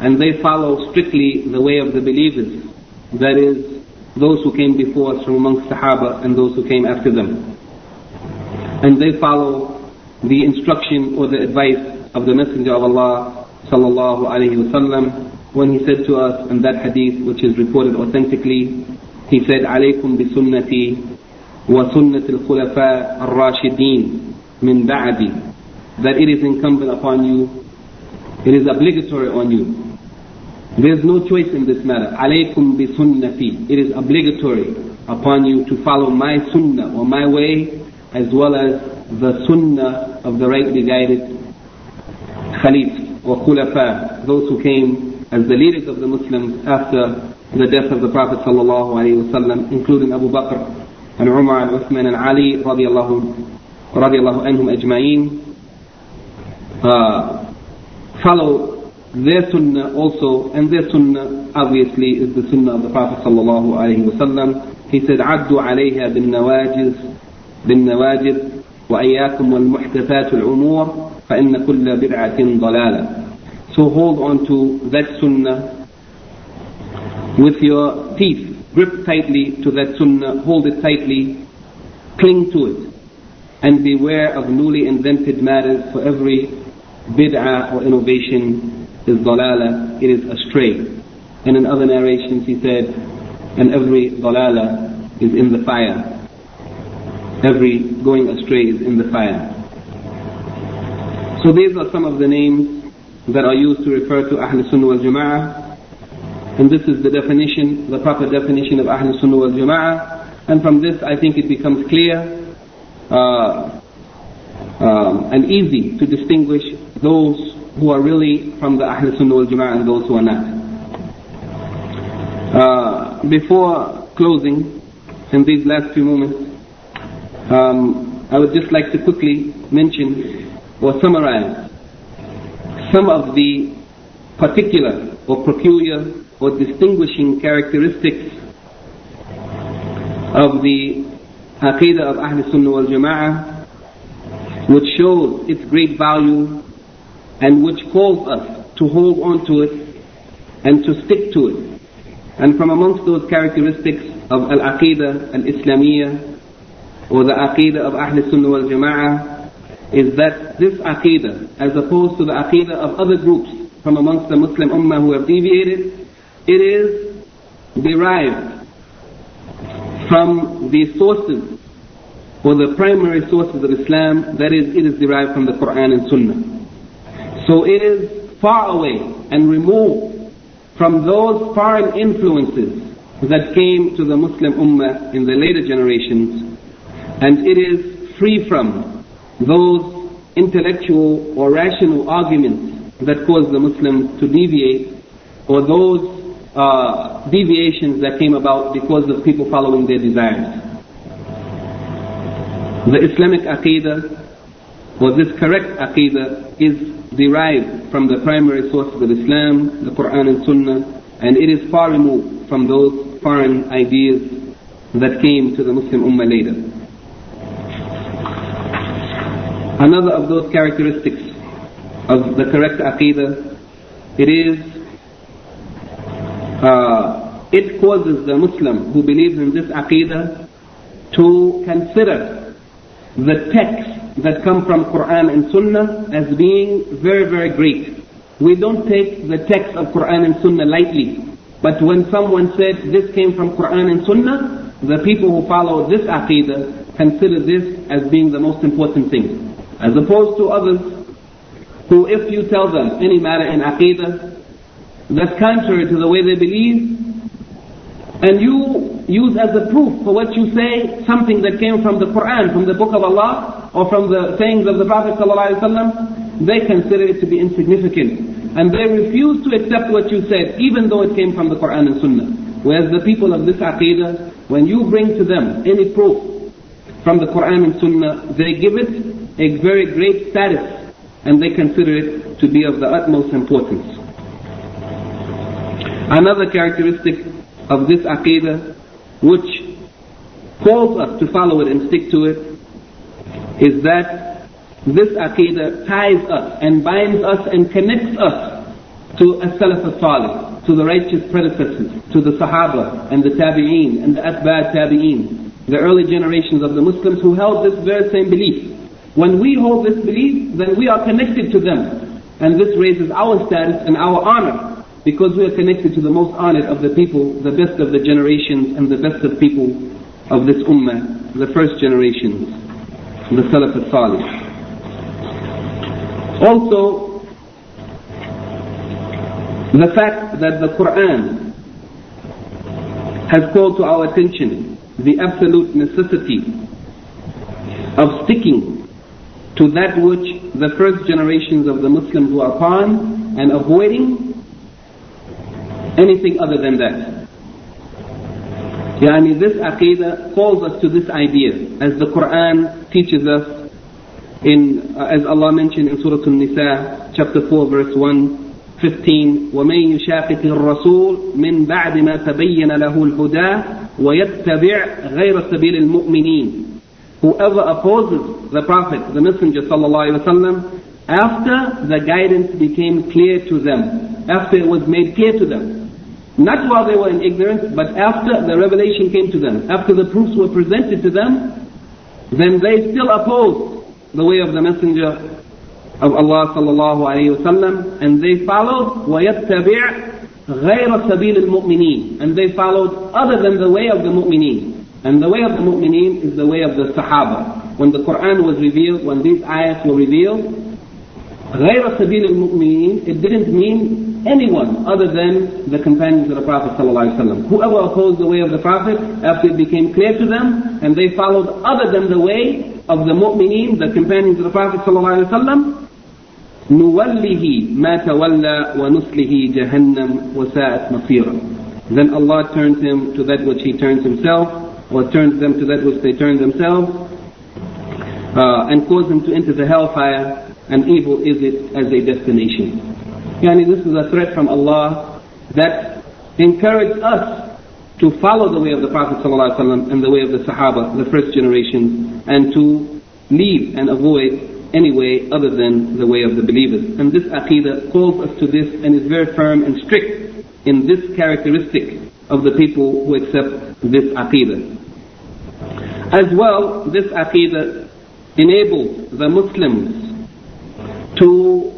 And they follow strictly the way of the believers, that is, those who came before us from amongst Sahaba and those who came after them. And they follow the instruction or the advice of the Messenger of Allah sallallahu alayhi wasallam when he said to us in that hadith which is reported authentically, he said, عليكم بسنتي وسنة الخلفاء الراشدين من بعدي that it is incumbent upon you it is obligatory on you there is no choice in this matter عليكم بسنتي it is obligatory upon you to follow my sunnah or my way as well as the sunnah of the rightly guided khalif or khulafa those who came as the leaders of the Muslims after the death of the Prophet sallallahu alaihi wasallam including Abu Bakr And Umar and Uthman and Ali radiallahu, radiallahu anhum ajma'in uh, follow their sunnah also and their sunnah obviously is the sunnah of the Prophet sallallahu alayhi wasallam he said عدوا عليها بالنواجز بالنواجذ وإياكم والمحدثات الأمور فإن كل بدعة ضلالة so hold on to that sunnah with your teeth grip tightly to that sunnah, hold it tightly, cling to it, and beware of newly invented matters for every bid'ah or innovation is dalala, it is astray. And in other narrations he said, and every dalala is in the fire. Every going astray is in the fire. So these are some of the names that are used to refer to Ahl Sunnah wal Jama'ah and this is the definition, the proper definition of Ahl Sunnah wal Jama'ah. And from this I think it becomes clear uh, um, and easy to distinguish those who are really from the Ahl Sunnah wal Jama'ah and those who are not. Uh, before closing, in these last few moments, um, I would just like to quickly mention or summarize some of the particular or peculiar or distinguishing characteristics of the Aqidah of Ahl Sunnah wal Jama'ah, which shows its great value and which calls us to hold on to it and to stick to it. And from amongst those characteristics of Al-Aqidah Al-Islamiyah or the Aqidah of Ahl Sunnah wal Jama'ah is that this Aqidah, as opposed to the Aqidah of other groups from amongst the Muslim Ummah who have deviated, it is derived from the sources or the primary sources of Islam, that is, it is derived from the Quran and Sunnah. So it is far away and removed from those foreign influences that came to the Muslim Ummah in the later generations, and it is free from those intellectual or rational arguments that cause the Muslims to deviate, or those uh, deviations that came about because of people following their desires. The Islamic Aqidah, or this correct Aqidah, is derived from the primary sources of Islam, the Quran and Sunnah, and it is far removed from those foreign ideas that came to the Muslim Ummah later. Another of those characteristics of the correct Aqidah, it is uh, it causes the Muslim who believes in this aqidah to consider the texts that come from Quran and Sunnah as being very, very great. We don't take the text of Quran and Sunnah lightly. But when someone said this came from Quran and Sunnah, the people who follow this aqidah consider this as being the most important thing. As opposed to others who if you tell them any matter in aqidah, that's contrary to the way they believe, and you use as a proof for what you say something that came from the Quran, from the Book of Allah, or from the sayings of the Prophet ﷺ, they consider it to be insignificant. And they refuse to accept what you said, even though it came from the Quran and Sunnah. Whereas the people of this aqidah, when you bring to them any proof from the Quran and Sunnah, they give it a very great status, and they consider it to be of the utmost importance. Another characteristic of this aqidah, which calls us to follow it and stick to it, is that this aqidah ties us and binds us and connects us to as-salaf al-salih, to the righteous predecessors, to the sahaba and the tabi'een and the atba' tabi'een, the early generations of the Muslims who held this very same belief. When we hold this belief, then we are connected to them. And this raises our status and our honor because we are connected to the most honored of the people, the best of the generations and the best of people of this ummah, the first generations, the Salaf al-Salih. Also, the fact that the Quran has called to our attention the absolute necessity of sticking to that which the first generations of the Muslims were upon and avoiding anything other than that. Yani this aqidah calls us to this idea, as the Quran teaches us in, uh, as Allah mentioned in Surah An-Nisa, chapter 4, verse 115, وَمَن يُشَاقِقِ الرَّسُولِ مِن بَعْدِ مَا تَبَيَّنَ لَهُ الْهُدَى وَيَتَّبِعْ غَيْرَ سَبِيلِ الْمُؤْمِنِينَ Whoever opposes the Prophet, the Messenger sallallahu alaihi wasallam, after the guidance became clear to them, after it was made clear to them, not while they were in ignorance, but after the revelation came to them, after the proofs were presented to them, then they still opposed the way of the Messenger of Allah sallallahu alayhi wasallam, and they followed وَيَتَّبِعْ غَيْرَ سَبِيلِ الْمُؤْمِنِينَ And they followed other than the way of the mu'mineen. And the way of the mu'mineen is the way of the Sahaba. When the Quran was revealed, when these ayats were revealed, غَيْرَ سَبِيلِ الْمُؤْمِنِينَ It didn't mean anyone other than the companions of the Prophet ﷺ. Whoever opposed the way of the Prophet after it became clear to them and they followed other than the way of the mu'mineen, the companions of the Prophet ﷺ, نوله ما تولى ونسله جهنم وساءت مصيرا. Then Allah turns him to that which he turns himself, or turns them to that which they turn themselves, uh, and cause them to enter the hellfire, and evil is it as a destination. Yani this is a threat from Allah that encourages us to follow the way of the Prophet ﷺ and the way of the Sahaba, the first generation, and to leave and avoid any way other than the way of the believers. And this aqidah calls us to this and is very firm and strict in this characteristic of the people who accept this aqidah. As well, this aqidah enables the Muslims to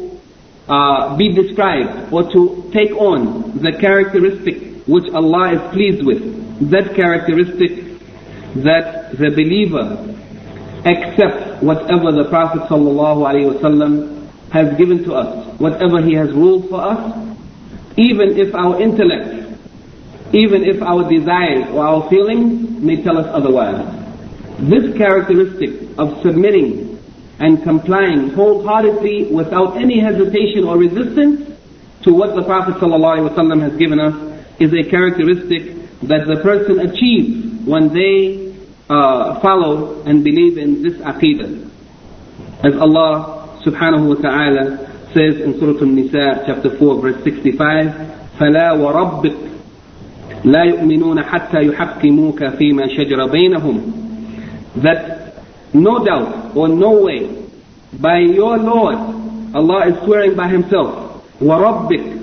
uh, be described or to take on the characteristic which Allah is pleased with. That characteristic that the believer accepts whatever the Prophet ﷺ has given to us, whatever he has ruled for us, even if our intellect, even if our desires or our feelings may tell us otherwise. This characteristic of submitting and complying wholeheartedly without any hesitation or resistance to what the Prophet ﷺ has given us is a characteristic that the person achieves when they uh, follow and believe in this aqidah. As Allah subhanahu wa ta'ala says in Surah An-Nisa chapter 4 verse 65, فَلَا وَرَبِّكَ لا يؤمنون حتى يحكموك فيما شجر بينهم that no doubt or no way by your Lord Allah is swearing by himself وَرَبِّكَ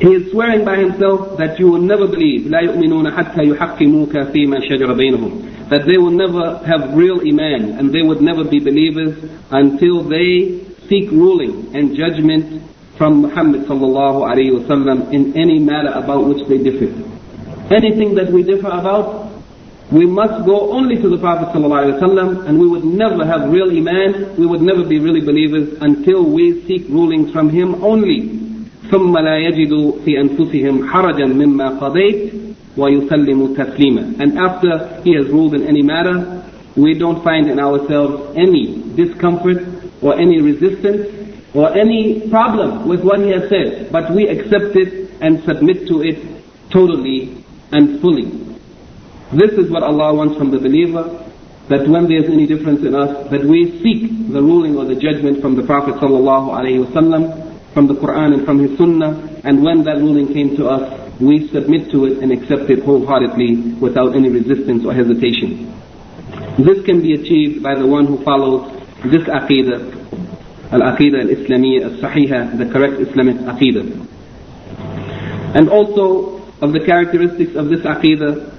he is swearing by himself that you will never believe لا يؤمنون حتى يحكموك فيما شجر بينهم that they will never have real iman and they would never be believers until they seek ruling and judgment from Muhammad sallallahu alayhi wasallam in any matter about which they differ. Anything that we differ about, we must go only to the Prophet ﷺ and we would never have real iman, we would never be really believers until we seek rulings from him only. ثم لا يجدوا في أنفسهم حرجا مما قضيت ويسلموا تسليما and after he has ruled in any matter we don't find in ourselves any discomfort or any resistance or any problem with what he has said but we accept it and submit to it totally and fully this is what Allah wants from the believer that when there's any difference in us that we seek the ruling or the judgment from the Prophet wasallam from the Quran and from His Sunnah, and when that ruling came to us, we submit to it and accept it wholeheartedly without any resistance or hesitation. This can be achieved by the one who follows this aqidah, al-aqidah al-islamiyya al-sahiha, the correct Islamic aqidah. And also of the characteristics of this aqidah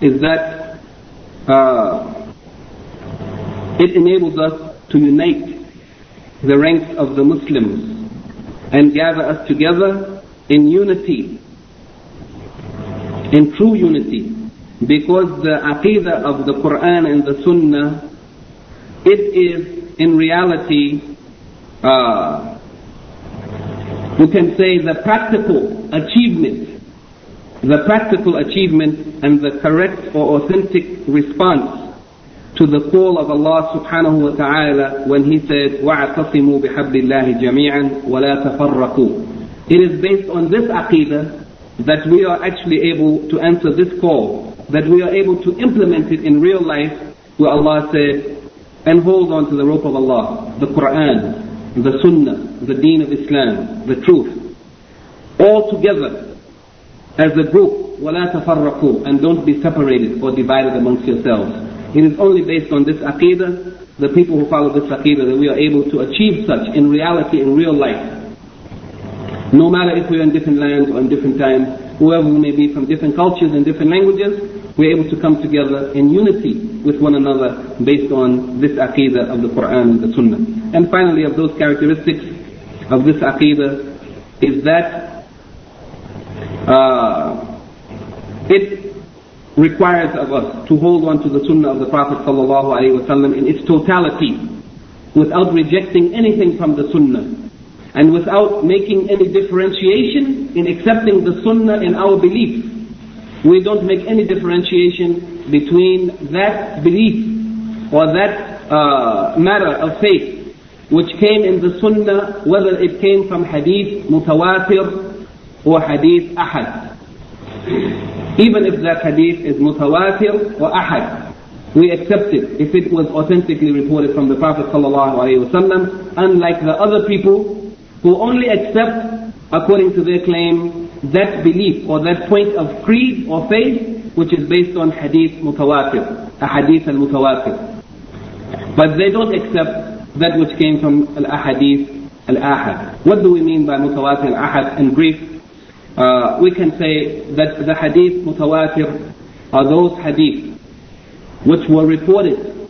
is that uh, it enables us to unite the ranks of the Muslims and gather us together in unity, in true unity. Because the aqidah of the Quran and the Sunnah, it is in reality, uh, you can say the practical achievement, the practical achievement and the correct or authentic response to the call of Allah subhanahu wa ta'ala when He said, وَاعْتَصِمُوا بِحَبِّ اللَّهِ جَمِيعًا وَلَا تَفَرَّقُوا It is based on this aqidah that we are actually able to answer this call, that we are able to implement it in real life where Allah said, and hold on to the rope of Allah, the Quran, the Sunnah, the Deen of Islam, the truth, all together as a group, وَلَا تَفَرَّقُوا and don't be separated or divided amongst yourselves. It is only based on this aqidah, the people who follow this aqidah, that we are able to achieve such in reality, in real life. No matter if we're in different lands or in different times, whoever we may be from different cultures and different languages, we're able to come together in unity with one another based on this aqidah of the Quran and the Sunnah. And finally, of those characteristics of this aqidah is that uh, it requires of us to hold on to the sunnah of the Prophet ﷺ in its totality, without rejecting anything from the sunnah, and without making any differentiation in accepting the sunnah in our belief. We don't make any differentiation between that belief or that uh, matter of faith which came in the sunnah, whether it came from hadith mutawatir or hadith ahad even if that hadith is mutawatir or ahad. We accept it if it was authentically reported from the Prophet ﷺ, unlike the other people who only accept according to their claim that belief or that point of creed or faith which is based on hadith mutawatir, a hadith al-mutawatir. But they don't accept that which came from al-ahadith al-ahad. What do we mean by mutawatir al-ahad in? Uh, we can say that the hadith mutawatir are those hadith which were reported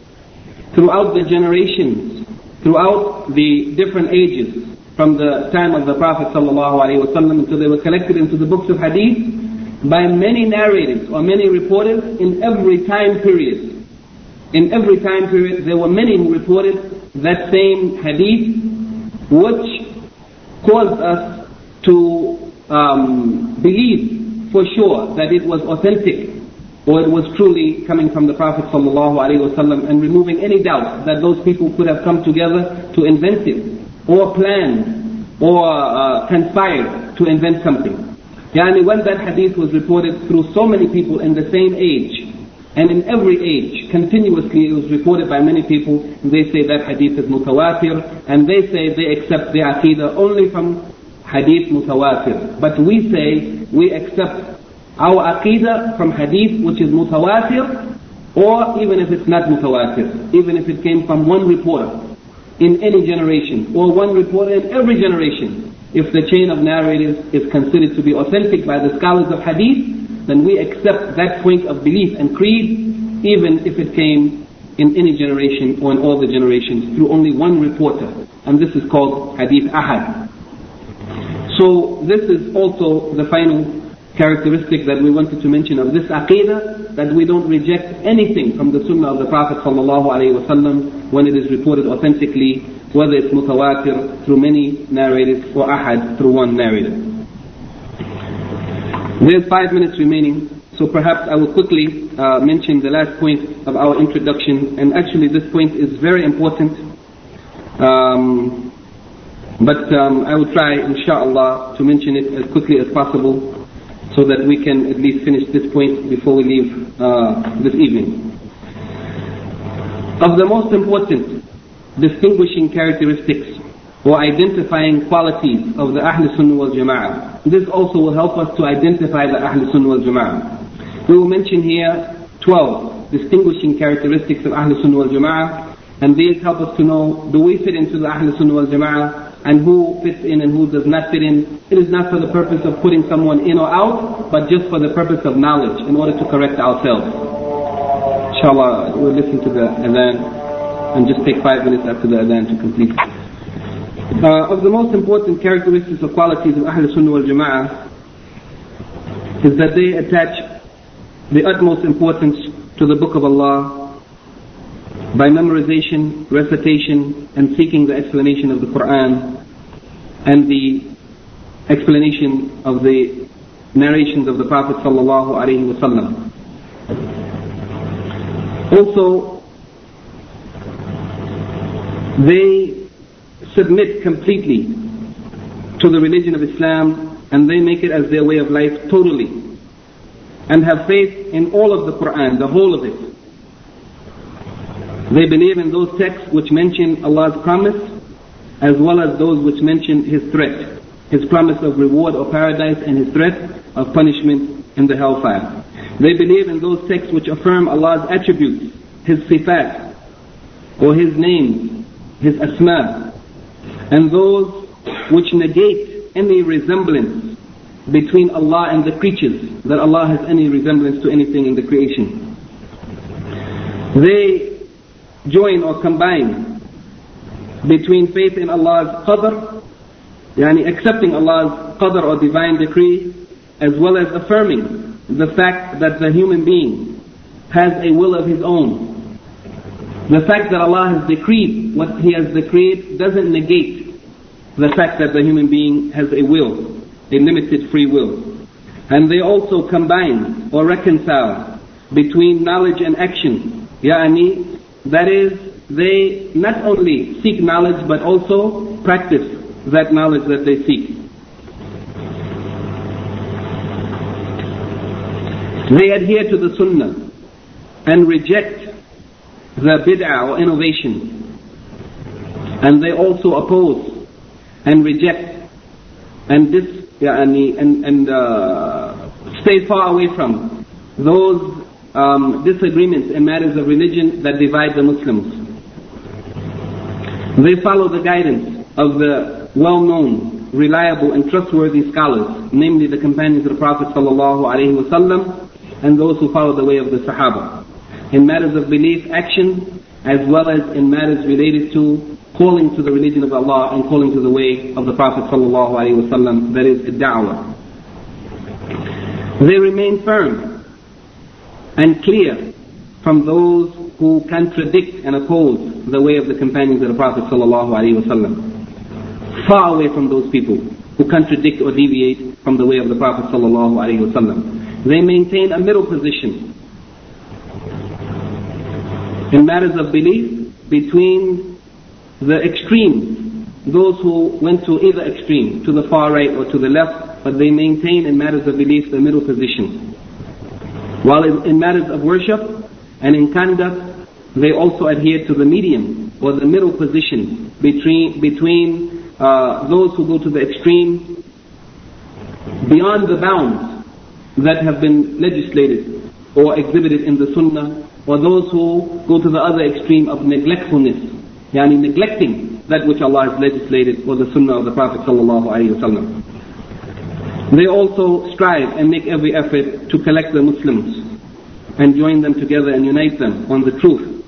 throughout the generations, throughout the different ages, from the time of the Prophet ﷺ until they were collected into the books of hadith by many narrators or many reporters in every time period. In every time period there were many who reported that same hadith which caused us to um, believe for sure that it was authentic or it was truly coming from the Prophet ﷺ and removing any doubt that those people could have come together to invent it or planned or uh, conspired to invent something. Yani when that hadith was reported through so many people in the same age, and in every age, continuously it was reported by many people, they say that hadith is mutawatir, and they say they accept the aqidah only from hadith mutawatir. But we say we accept our aqidah from hadith which is mutawatir, or even if it's not mutawatir, even if it came from one reporter in any generation, or one reporter in every generation, if the chain of narrators is considered to be authentic by the scholars of hadith, then we accept that point of belief and creed, even if it came in any generation or in all the generations through only one reporter. And this is called hadith ahad. So this is also the final characteristic that we wanted to mention of this aqidah, that we don't reject anything from the sunnah of the Prophet ﷺ when it is reported authentically, whether it's mutawatir through many narrators or ahad through one narrator. There's five minutes remaining, so perhaps I will quickly uh, mention the last point of our introduction, and actually this point is very important. Um, but um, I will try, inshallah, to mention it as quickly as possible so that we can at least finish this point before we leave uh, this evening. Of the most important distinguishing characteristics or identifying qualities of the Ahl Sunnah wal Jama'ah. This also will help us to identify the Ahl Sunnah wal Jama'ah. We will mention here 12 distinguishing characteristics of Ahl Sunnah wal Jama'ah and these help us to know do we fit into the Ahl Sunnah wal Jama'ah and who fits in and who does not fit in. It is not for the purpose of putting someone in or out, but just for the purpose of knowledge in order to correct ourselves. Inshallah, we'll listen to the adhan and just take five minutes after the adhan to complete. Uh, of the most important characteristics or qualities of Ahl Sunnah wal Jama'ah is that they attach the utmost importance to the Book of Allah by memorization, recitation, and seeking the explanation of the Quran and the explanation of the narrations of the Prophet sallallahu alaihi wasallam. Also, they submit completely to the religion of Islam and they make it as their way of life totally and have faith in all of the Quran, the whole of it. They believe in those texts which mention Allah's promise as well as those which mention His threat, His promise of reward or paradise and His threat of punishment in the hellfire. They believe in those texts which affirm Allah's attributes, His sifat, or His names, His asma, and those which negate any resemblance between Allah and the creatures, that Allah has any resemblance to anything in the creation. They join or combine between faith in Allah's qadr, yani accepting Allah's qadr or divine decree, as well as affirming the fact that the human being has a will of his own. The fact that Allah has decreed what He has decreed doesn't negate the fact that the human being has a will, a limited free will. And they also combine or reconcile between knowledge and action. Yani that is, they not only seek knowledge but also practice that knowledge that they seek. They adhere to the sunnah and reject the bid'ah or innovation. And they also oppose and reject and, dis, and, and, uh, stay far away from those um, disagreements in matters of religion that divide the Muslims. They follow the guidance of the well-known, reliable and trustworthy scholars, namely the companions of the Prophet ﷺ and those who follow the way of the Sahaba. In matters of belief, action, as well as in matters related to calling to the religion of Allah and calling to the way of the Prophet ﷺ, that is da'wah. They remain firm and clear from those who contradict and oppose the way of the companions of the Prophet ﷺ. Far away from those people who contradict or deviate from the way of the Prophet ﷺ. They maintain a middle position in matters of belief between the extremes, those who went to either extreme, to the far right or to the left, but they maintain in matters of belief the middle position. While in matters of worship and in conduct, they also adhere to the medium or the middle position between, between uh, those who go to the extreme beyond the bounds that have been legislated or exhibited in the Sunnah or those who go to the other extreme of neglectfulness, yani neglecting that which Allah has legislated or the Sunnah of the Prophet sallallahu alaihi wasallam. They also strive and make every effort to collect the Muslims and join them together and unite them on the truth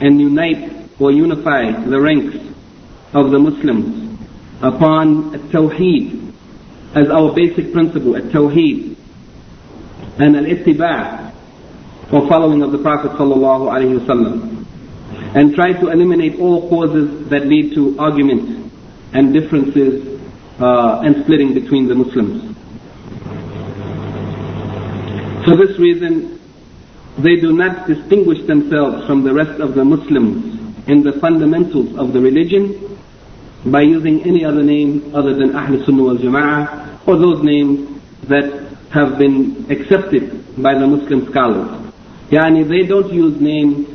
and unite or unify the ranks of the Muslims upon Tawheed as our basic principle, Tawheed and Al-Ittiba' or following of the Prophet sallallahu alaihi wasallam, and try to eliminate all causes that lead to arguments and differences uh, and splitting between the Muslims. For this reason, they do not distinguish themselves from the rest of the Muslims in the fundamentals of the religion by using any other name other than Ahl Sunnah wal Jama'ah or those names that have been accepted by the Muslim scholars. Yani they don't use names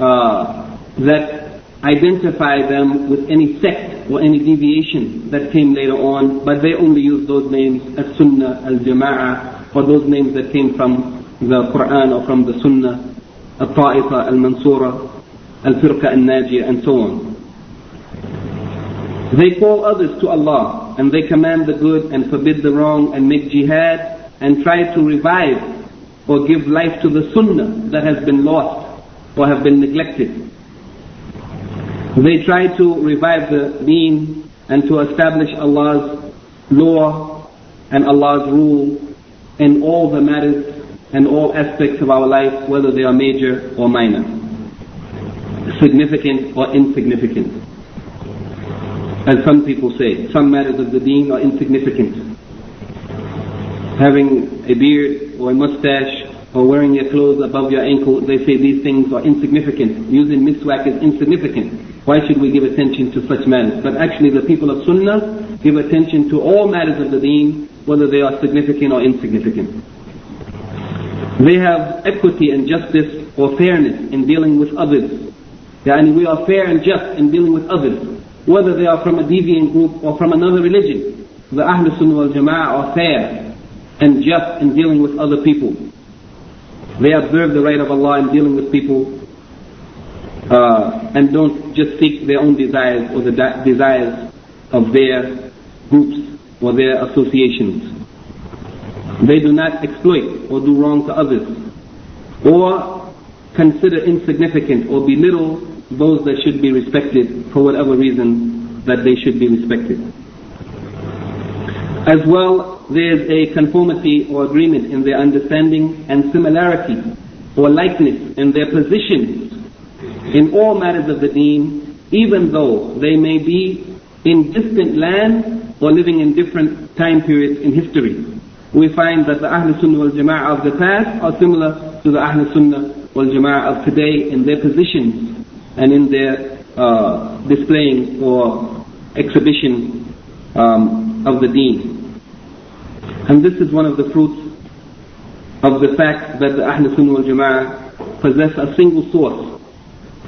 uh, that identify them with any sect or any deviation that came later on, but they only use those names as Sunnah, al Jama'ah, or those names that came from the Quran or from the Sunnah, al Ta'ifa, al Mansura, al Firqa, al Najiyah, and so on. They call others to Allah and they command the good and forbid the wrong and make jihad and try to revive or give life to the sunnah that has been lost or have been neglected. They try to revive the deen and to establish Allah's law and Allah's rule in all the matters and all aspects of our life, whether they are major or minor, significant or insignificant. As some people say, some matters of the deen are insignificant having a beard or a mustache or wearing your clothes above your ankle, they say these things are insignificant. Using miswak is insignificant. Why should we give attention to such matters? But actually the people of Sunnah give attention to all matters of the deen, whether they are significant or insignificant. They have equity and justice or fairness in dealing with others. Yani we are fair and just in dealing with others, whether they are from a deviant group or from another religion. The Ahl Sunnah wal Jama'ah are fair and just in dealing with other people. They observe the right of Allah in dealing with people uh, and don't just seek their own desires or the desires of their groups or their associations. They do not exploit or do wrong to others or consider insignificant or belittle those that should be respected for whatever reason that they should be respected. As well there is a conformity or agreement in their understanding and similarity or likeness in their positions in all matters of the deen, even though they may be in distant lands or living in different time periods in history. We find that the Ahl Sunnah wal Jama'ah of the past are similar to the Ahl Sunnah wal Jama'ah of today in their positions and in their uh, displaying or exhibition um, of the deen. And this is one of the fruits of the fact that the Ahl Sunnah wal Jama'ah possess a single source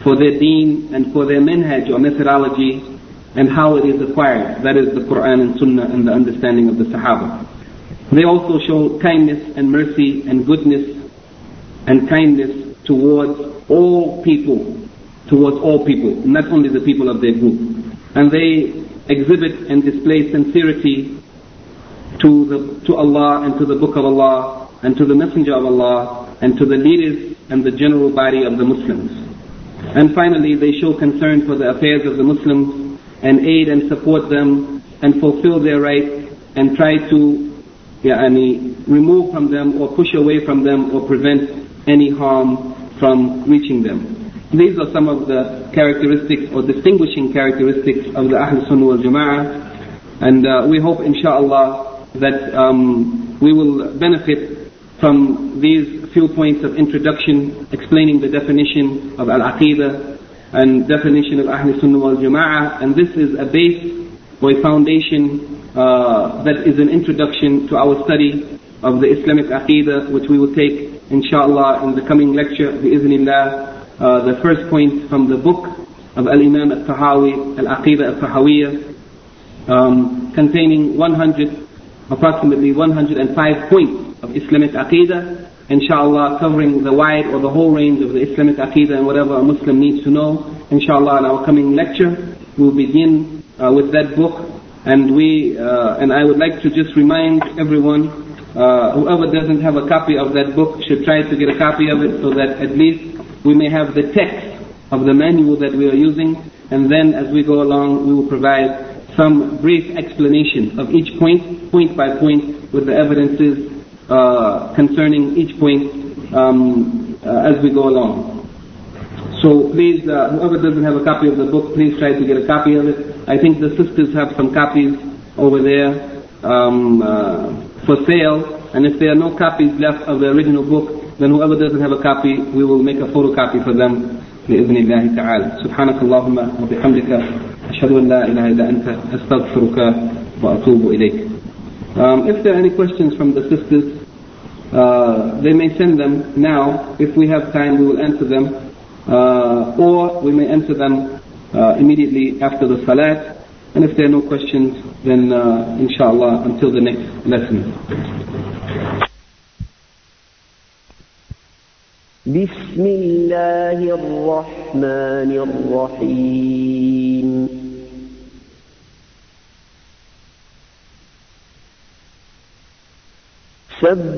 for their deen and for their minhaj or methodology and how it is acquired. That is the Quran and Sunnah and the understanding of the Sahaba. They also show kindness and mercy and goodness and kindness towards all people, towards all people, not only the people of their group. And they exhibit and display sincerity to, the, to Allah and to the Book of Allah and to the Messenger of Allah and to the leaders and the general body of the Muslims. And finally, they show concern for the affairs of the Muslims and aid and support them and fulfill their rights and try to yani, remove from them or push away from them or prevent any harm from reaching them. These are some of the characteristics or distinguishing characteristics of the Ahl Sunnah wal Jama'ah. And uh, we hope, inshallah, that um, we will benefit from these few points of introduction explaining the definition of Al-Aqidah and definition of Ahl Sunnah wal Jama'ah. And this is a base or a foundation uh, that is an introduction to our study of the Islamic Aqidah, which we will take, inshallah, in the coming lecture, bi'ithnillah, uh, the first point from the book of Al-Imam al-Tahawi, Al-Aqidah al-Tahawiyah, um, containing 100, approximately 105 points of Islamic Aqidah, inshallah covering the wide or the whole range of the Islamic Aqidah and whatever a Muslim needs to know. Inshallah in our coming lecture, we'll begin uh, with that book and we, uh, and I would like to just remind everyone, uh, whoever doesn't have a copy of that book should try to get a copy of it so that at least we may have the text of the manual that we are using, and then as we go along, we will provide some brief explanation of each point, point by point, with the evidences uh, concerning each point um, uh, as we go along. So please, uh, whoever doesn't have a copy of the book, please try to get a copy of it. I think the sisters have some copies over there um, uh, for sale, and if there are no copies left of the original book, then whoever doesn't have a copy, we will make a photocopy for them بإذن الله تعالى سبحانك اللهم وبحمدك أشهد أن لا إله إلا أنت أستغفرك وأتوب إليك um, If there are any questions from the sisters, uh, they may send them now. If we have time, we will answer them. Uh, or we may answer them uh, immediately after the salat. And if there are no questions, then uh, inshallah until the next lesson. بسم الله الرحمن الرحيم سبح